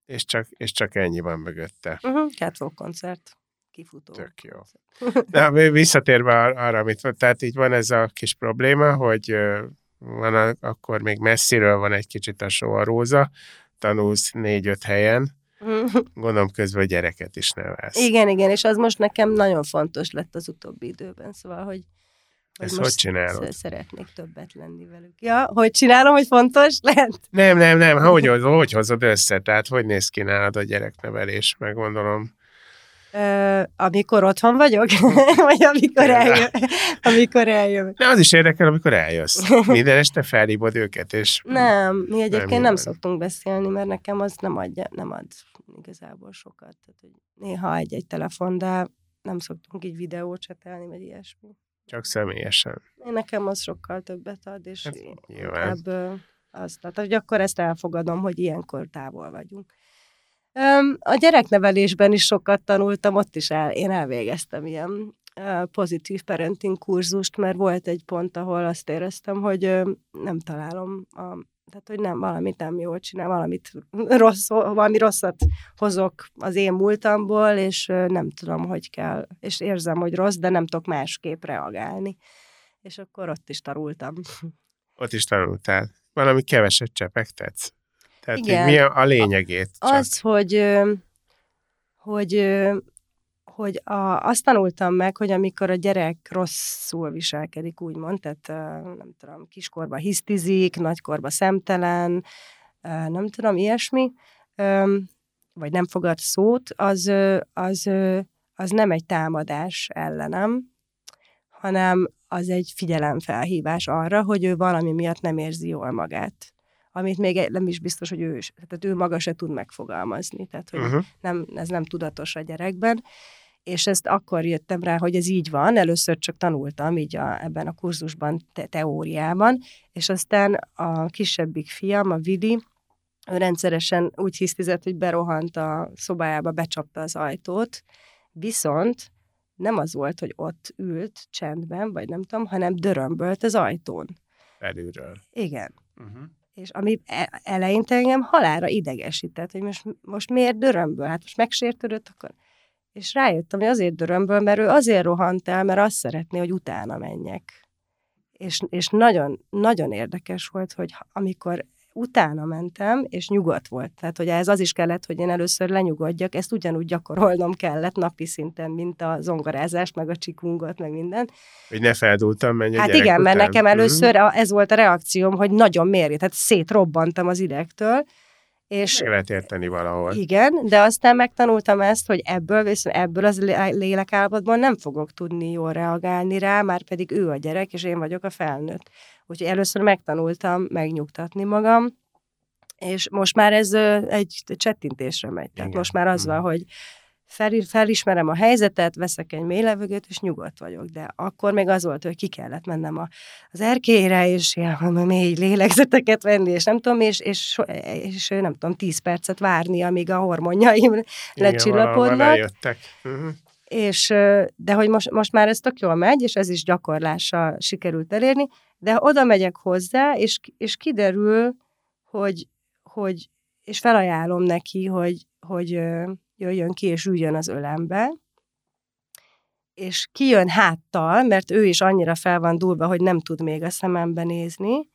És, csak, és csak ennyi van mögötte. Uh-huh. Catwalk koncert. Kifutó. Tök jó. De visszatérve ar- arra, amit tehát így van ez a kis probléma, hogy van a, akkor még messziről van egy kicsit a só a róza, tanulsz négy-öt helyen, gondolom közben a gyereket is nevelsz. Igen, igen, és az most nekem nagyon fontos lett az utóbbi időben, szóval, hogy, hogy Ezt most hogy csinálod? sz- Szeretnék többet lenni velük. Ja, hogy csinálom, hogy fontos lehet? Nem, nem, nem, hogy, hogy, hogy hozod össze? Tehát hogy néz ki nálad a gyereknevelés, meg gondolom. Ö, amikor otthon vagyok, vagy amikor eljön, amikor eljön. De az is érdekel, amikor eljössz. Minden este felhívod őket, és Nem, mi egyébként nem, nyilván. szoktunk beszélni, mert nekem az nem, adja, nem ad igazából sokat. Tehát, hogy néha egy-egy telefon, de nem szoktunk így videócsetelni, vagy ilyesmi. csak személyesen. Én nekem az sokkal többet ad, és Hát, ö, azt, tehát, hogy akkor ezt elfogadom, hogy ilyenkor távol vagyunk. A gyereknevelésben is sokat tanultam, ott is el, én elvégeztem ilyen pozitív parenting kurzust, mert volt egy pont, ahol azt éreztem, hogy nem találom, a, tehát hogy nem, valamit nem jól csinál, valamit rossz, valami rosszat hozok az én múltamból, és nem tudom, hogy kell, és érzem, hogy rossz, de nem tudok másképp reagálni. És akkor ott is tarultam. Ott is tanultál. Valami keveset csepegtetsz. Tehát Igen. mi a, a lényegét? Csak. Az, hogy, hogy, hogy a, azt tanultam meg, hogy amikor a gyerek rosszul viselkedik, úgymond, tehát nem tudom, kiskorban hisztizik, nagykorban szemtelen, nem tudom, ilyesmi, vagy nem fogad szót, az, az, az nem egy támadás ellenem, hanem az egy figyelemfelhívás arra, hogy ő valami miatt nem érzi jól magát amit még nem is biztos, hogy ő, is- tehát ő maga se tud megfogalmazni. Tehát, hogy Uh-huh. nem, ez nem tudatos a gyerekben. És ezt akkor jöttem rá, hogy ez így van. Először csak tanultam így a, ebben a kurzusban, te, teóriában, és aztán a kisebbik fiam, a Vidi, ő rendszeresen úgy hisztizett, hogy berohant a szobájába, becsapta az ajtót, viszont nem az volt, hogy ott ült csendben, vagy nem tudom, hanem dörömbölt az ajtón. Belülről. Igen. Uh-huh. És ami e- eleinte engem halára idegesített, hogy most, most miért dörömből? Hát most megsértődött, akkor... És rájöttem, hogy azért dörömből, mert ő azért rohant el, mert azt szeretné, hogy utána menjek. És, és nagyon, nagyon érdekes volt, hogy amikor utána mentem, és nyugodt volt. Tehát, hogy ez az is kellett, hogy én először lenyugodjak, ezt ugyanúgy gyakorolnom kellett napi szinten, mint a zongorázást, meg a csikungot, meg minden. Hogy ne feldultam, menj Hát igen, mert után. nekem először a- ez volt a reakcióm, hogy nagyon mérj, tehát szétrobbantam az idegtől, és lehet érteni valahol. igen, de aztán megtanultam ezt, hogy ebből, viszont ebből az lé- lélekállapotban nem fogok tudni jól reagálni rá, már pedig ő a gyerek, és én vagyok a felnőtt. Úgyhogy először megtanultam megnyugtatni magam, és most már ez egy csettintésre megy. Tehát Igen. most már az van, Mhm. hogy fel, felismerem a helyzetet, veszek egy mély levegőt, és nyugodt vagyok. De akkor még az volt, hogy ki kellett mennem a, az erkélyre, és ilyen mély lélegzeteket venni, és nem tudom, és, és, és, nem tudom, tíz percet várni, amíg a hormonjaim lecsillapodnak. Uh-huh. És, de hogy most, most már ez tök jól megy, és ez is gyakorlással sikerült elérni, de oda megyek hozzá, és, és kiderül, hogy, hogy és felajánlom neki, hogy, hogy ö, jöjjön ki, és üljön az ölembe, és kijön háttal, mert ő is annyira fel van dúlva, hogy nem tud még a szemembe nézni,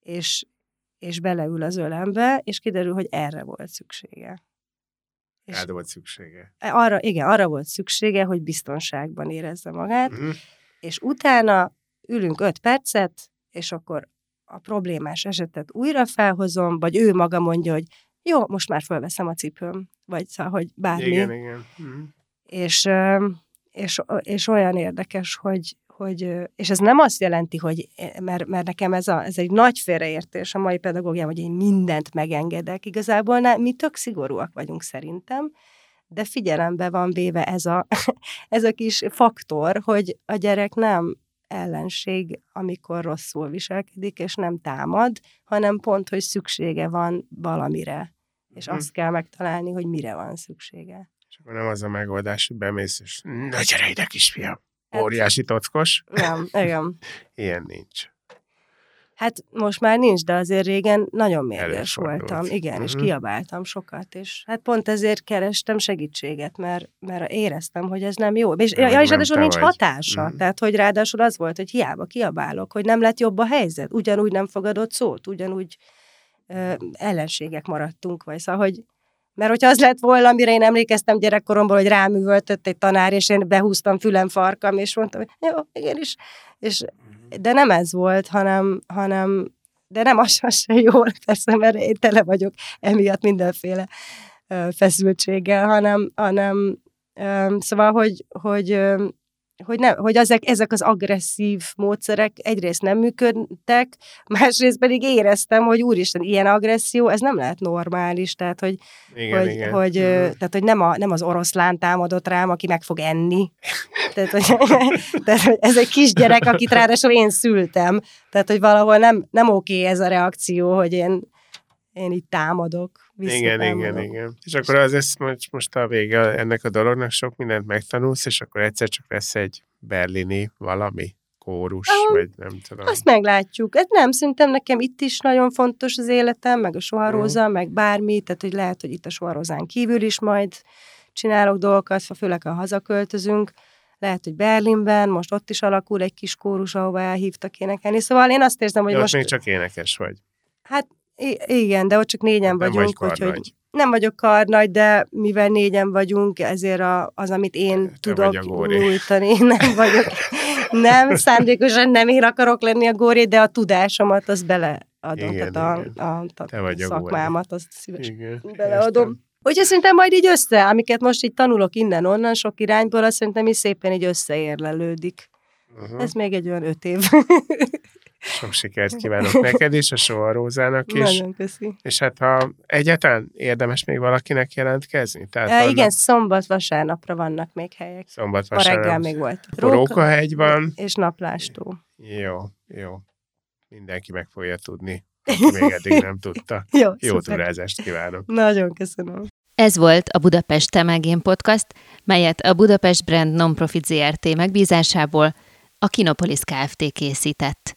és, és beleül az ölembe, és kiderül, hogy erre volt szüksége. És Erre volt szüksége. Arra, igen, arra volt szüksége, hogy biztonságban érezze magát, uh-huh. és utána ülünk öt percet, és akkor a problémás esetet újra felhozom, vagy ő maga mondja, hogy jó, most már fölveszem a cipőm, vagy szóval, hogy bármi. Igen, igen. Uh-huh. És, és, és olyan érdekes, hogy, hogy, és ez nem azt jelenti, hogy, mert, mert nekem ez, a, ez egy nagy félreértés a mai pedagógiában, hogy én mindent megengedek. Igazából ne, mi tök szigorúak vagyunk szerintem, de figyelembe van véve ez a, ez a kis faktor, hogy a gyerek nem ellenség, amikor rosszul viselkedik, és nem támad, hanem pont, hogy szüksége van valamire. És hmm. azt kell megtalálni, hogy mire van szüksége. És akkor nem az a megoldás, hogy bemész, és na gyere ide, kisfiam! Hát, Óriási tockos. Nem, igen. Ilyen nincs. Hát most már nincs, de azért régen nagyon mérges voltam. Igen, uh-huh. és mhm. kiabáltam sokat, és hát pont ezért kerestem segítséget, mert, mert éreztem, hogy ez nem jó. És, ja, és ráadásul nincs vagy. hatása. Uh-huh. Tehát, hogy ráadásul az volt, hogy hiába kiabálok, hogy nem lett jobb a helyzet, ugyanúgy nem fogadott szót, ugyanúgy ö, ellenségek maradtunk, vagy szóval, hogy mert hogyha az lett volna, amire én emlékeztem gyerekkoromból, hogy rám üvöltött egy tanár, és én behúztam fülem farkam, és mondtam, hogy jó, igen is. És, de nem ez volt, hanem, hanem de nem az, sem jó, persze, mert én tele vagyok emiatt mindenféle feszültséggel, hanem, hanem szóval, hogy, hogy hogy, nem, hogy ezek, ezek az agresszív módszerek egyrészt nem működtek, másrészt pedig éreztem, hogy úristen, ilyen agresszió, ez nem lehet normális, tehát hogy, igen, hogy, igen. hogy, mm. tehát, hogy nem, a, nem az oroszlán támadott rám, aki meg fog enni. tehát, hogy, tehát, hogy ez egy kisgyerek, akit ráadásul én szültem. Tehát, hogy valahol nem, nem oké ez a reakció, hogy én, én itt támadok. Igen, igen, igen. És akkor az lesz most, most a vége ennek a dolognak, sok mindent megtanulsz, és akkor egyszer csak lesz egy berlini valami kórus, um, vagy nem tudom. Azt meglátjuk. Ez nem, szerintem nekem itt is nagyon fontos az életem, meg a soharóza, mm. meg bármi, tehát hogy lehet, hogy itt a soharózán kívül is majd csinálok dolgokat, főleg ha hazaköltözünk. Lehet, hogy Berlinben, most ott is alakul egy kis kórus, ahova elhívtak énekelni. Szóval én azt érzem, hogy De most... még csak énekes vagy. Hát I- igen, de ott csak négyen hát vagyunk, vagy úgyhogy nem vagyok karnagy, de mivel négyen vagyunk, ezért a, az, amit én Te tudok nyújtani, nem vagyok, nem, szándékosan nem én akarok lenni a góri, de a tudásomat az beleadom, igen, tehát igen. a, a, a, a szakmámat, azt szívesen igen, beleadom. Értem. Úgyhogy szerintem majd így össze, amiket most így tanulok innen-onnan, sok irányból, azt szerintem így szépen így összeérlelődik. Uh-huh. Ez még egy olyan öt év. Sok sikert kívánok neked is, a Soha Rózának is. Nagyon köszi. És hát ha egyáltalán érdemes még valakinek jelentkezni? Tehát e, igen, szombat-vasárnapra vannak még helyek. Szombat-vasárnap. A reggel még volt. Rókahegy van. És naplástó. Jó, jó. Mindenki meg fogja tudni, aki még eddig nem tudta. jó, jó tudázást kívánok. Nagyon köszönöm. Ez volt a Budapest Temegén Podcast, melyet a Budapest Brand Nonprofit ZRT megbízásából a Kinopolis Kft. készített.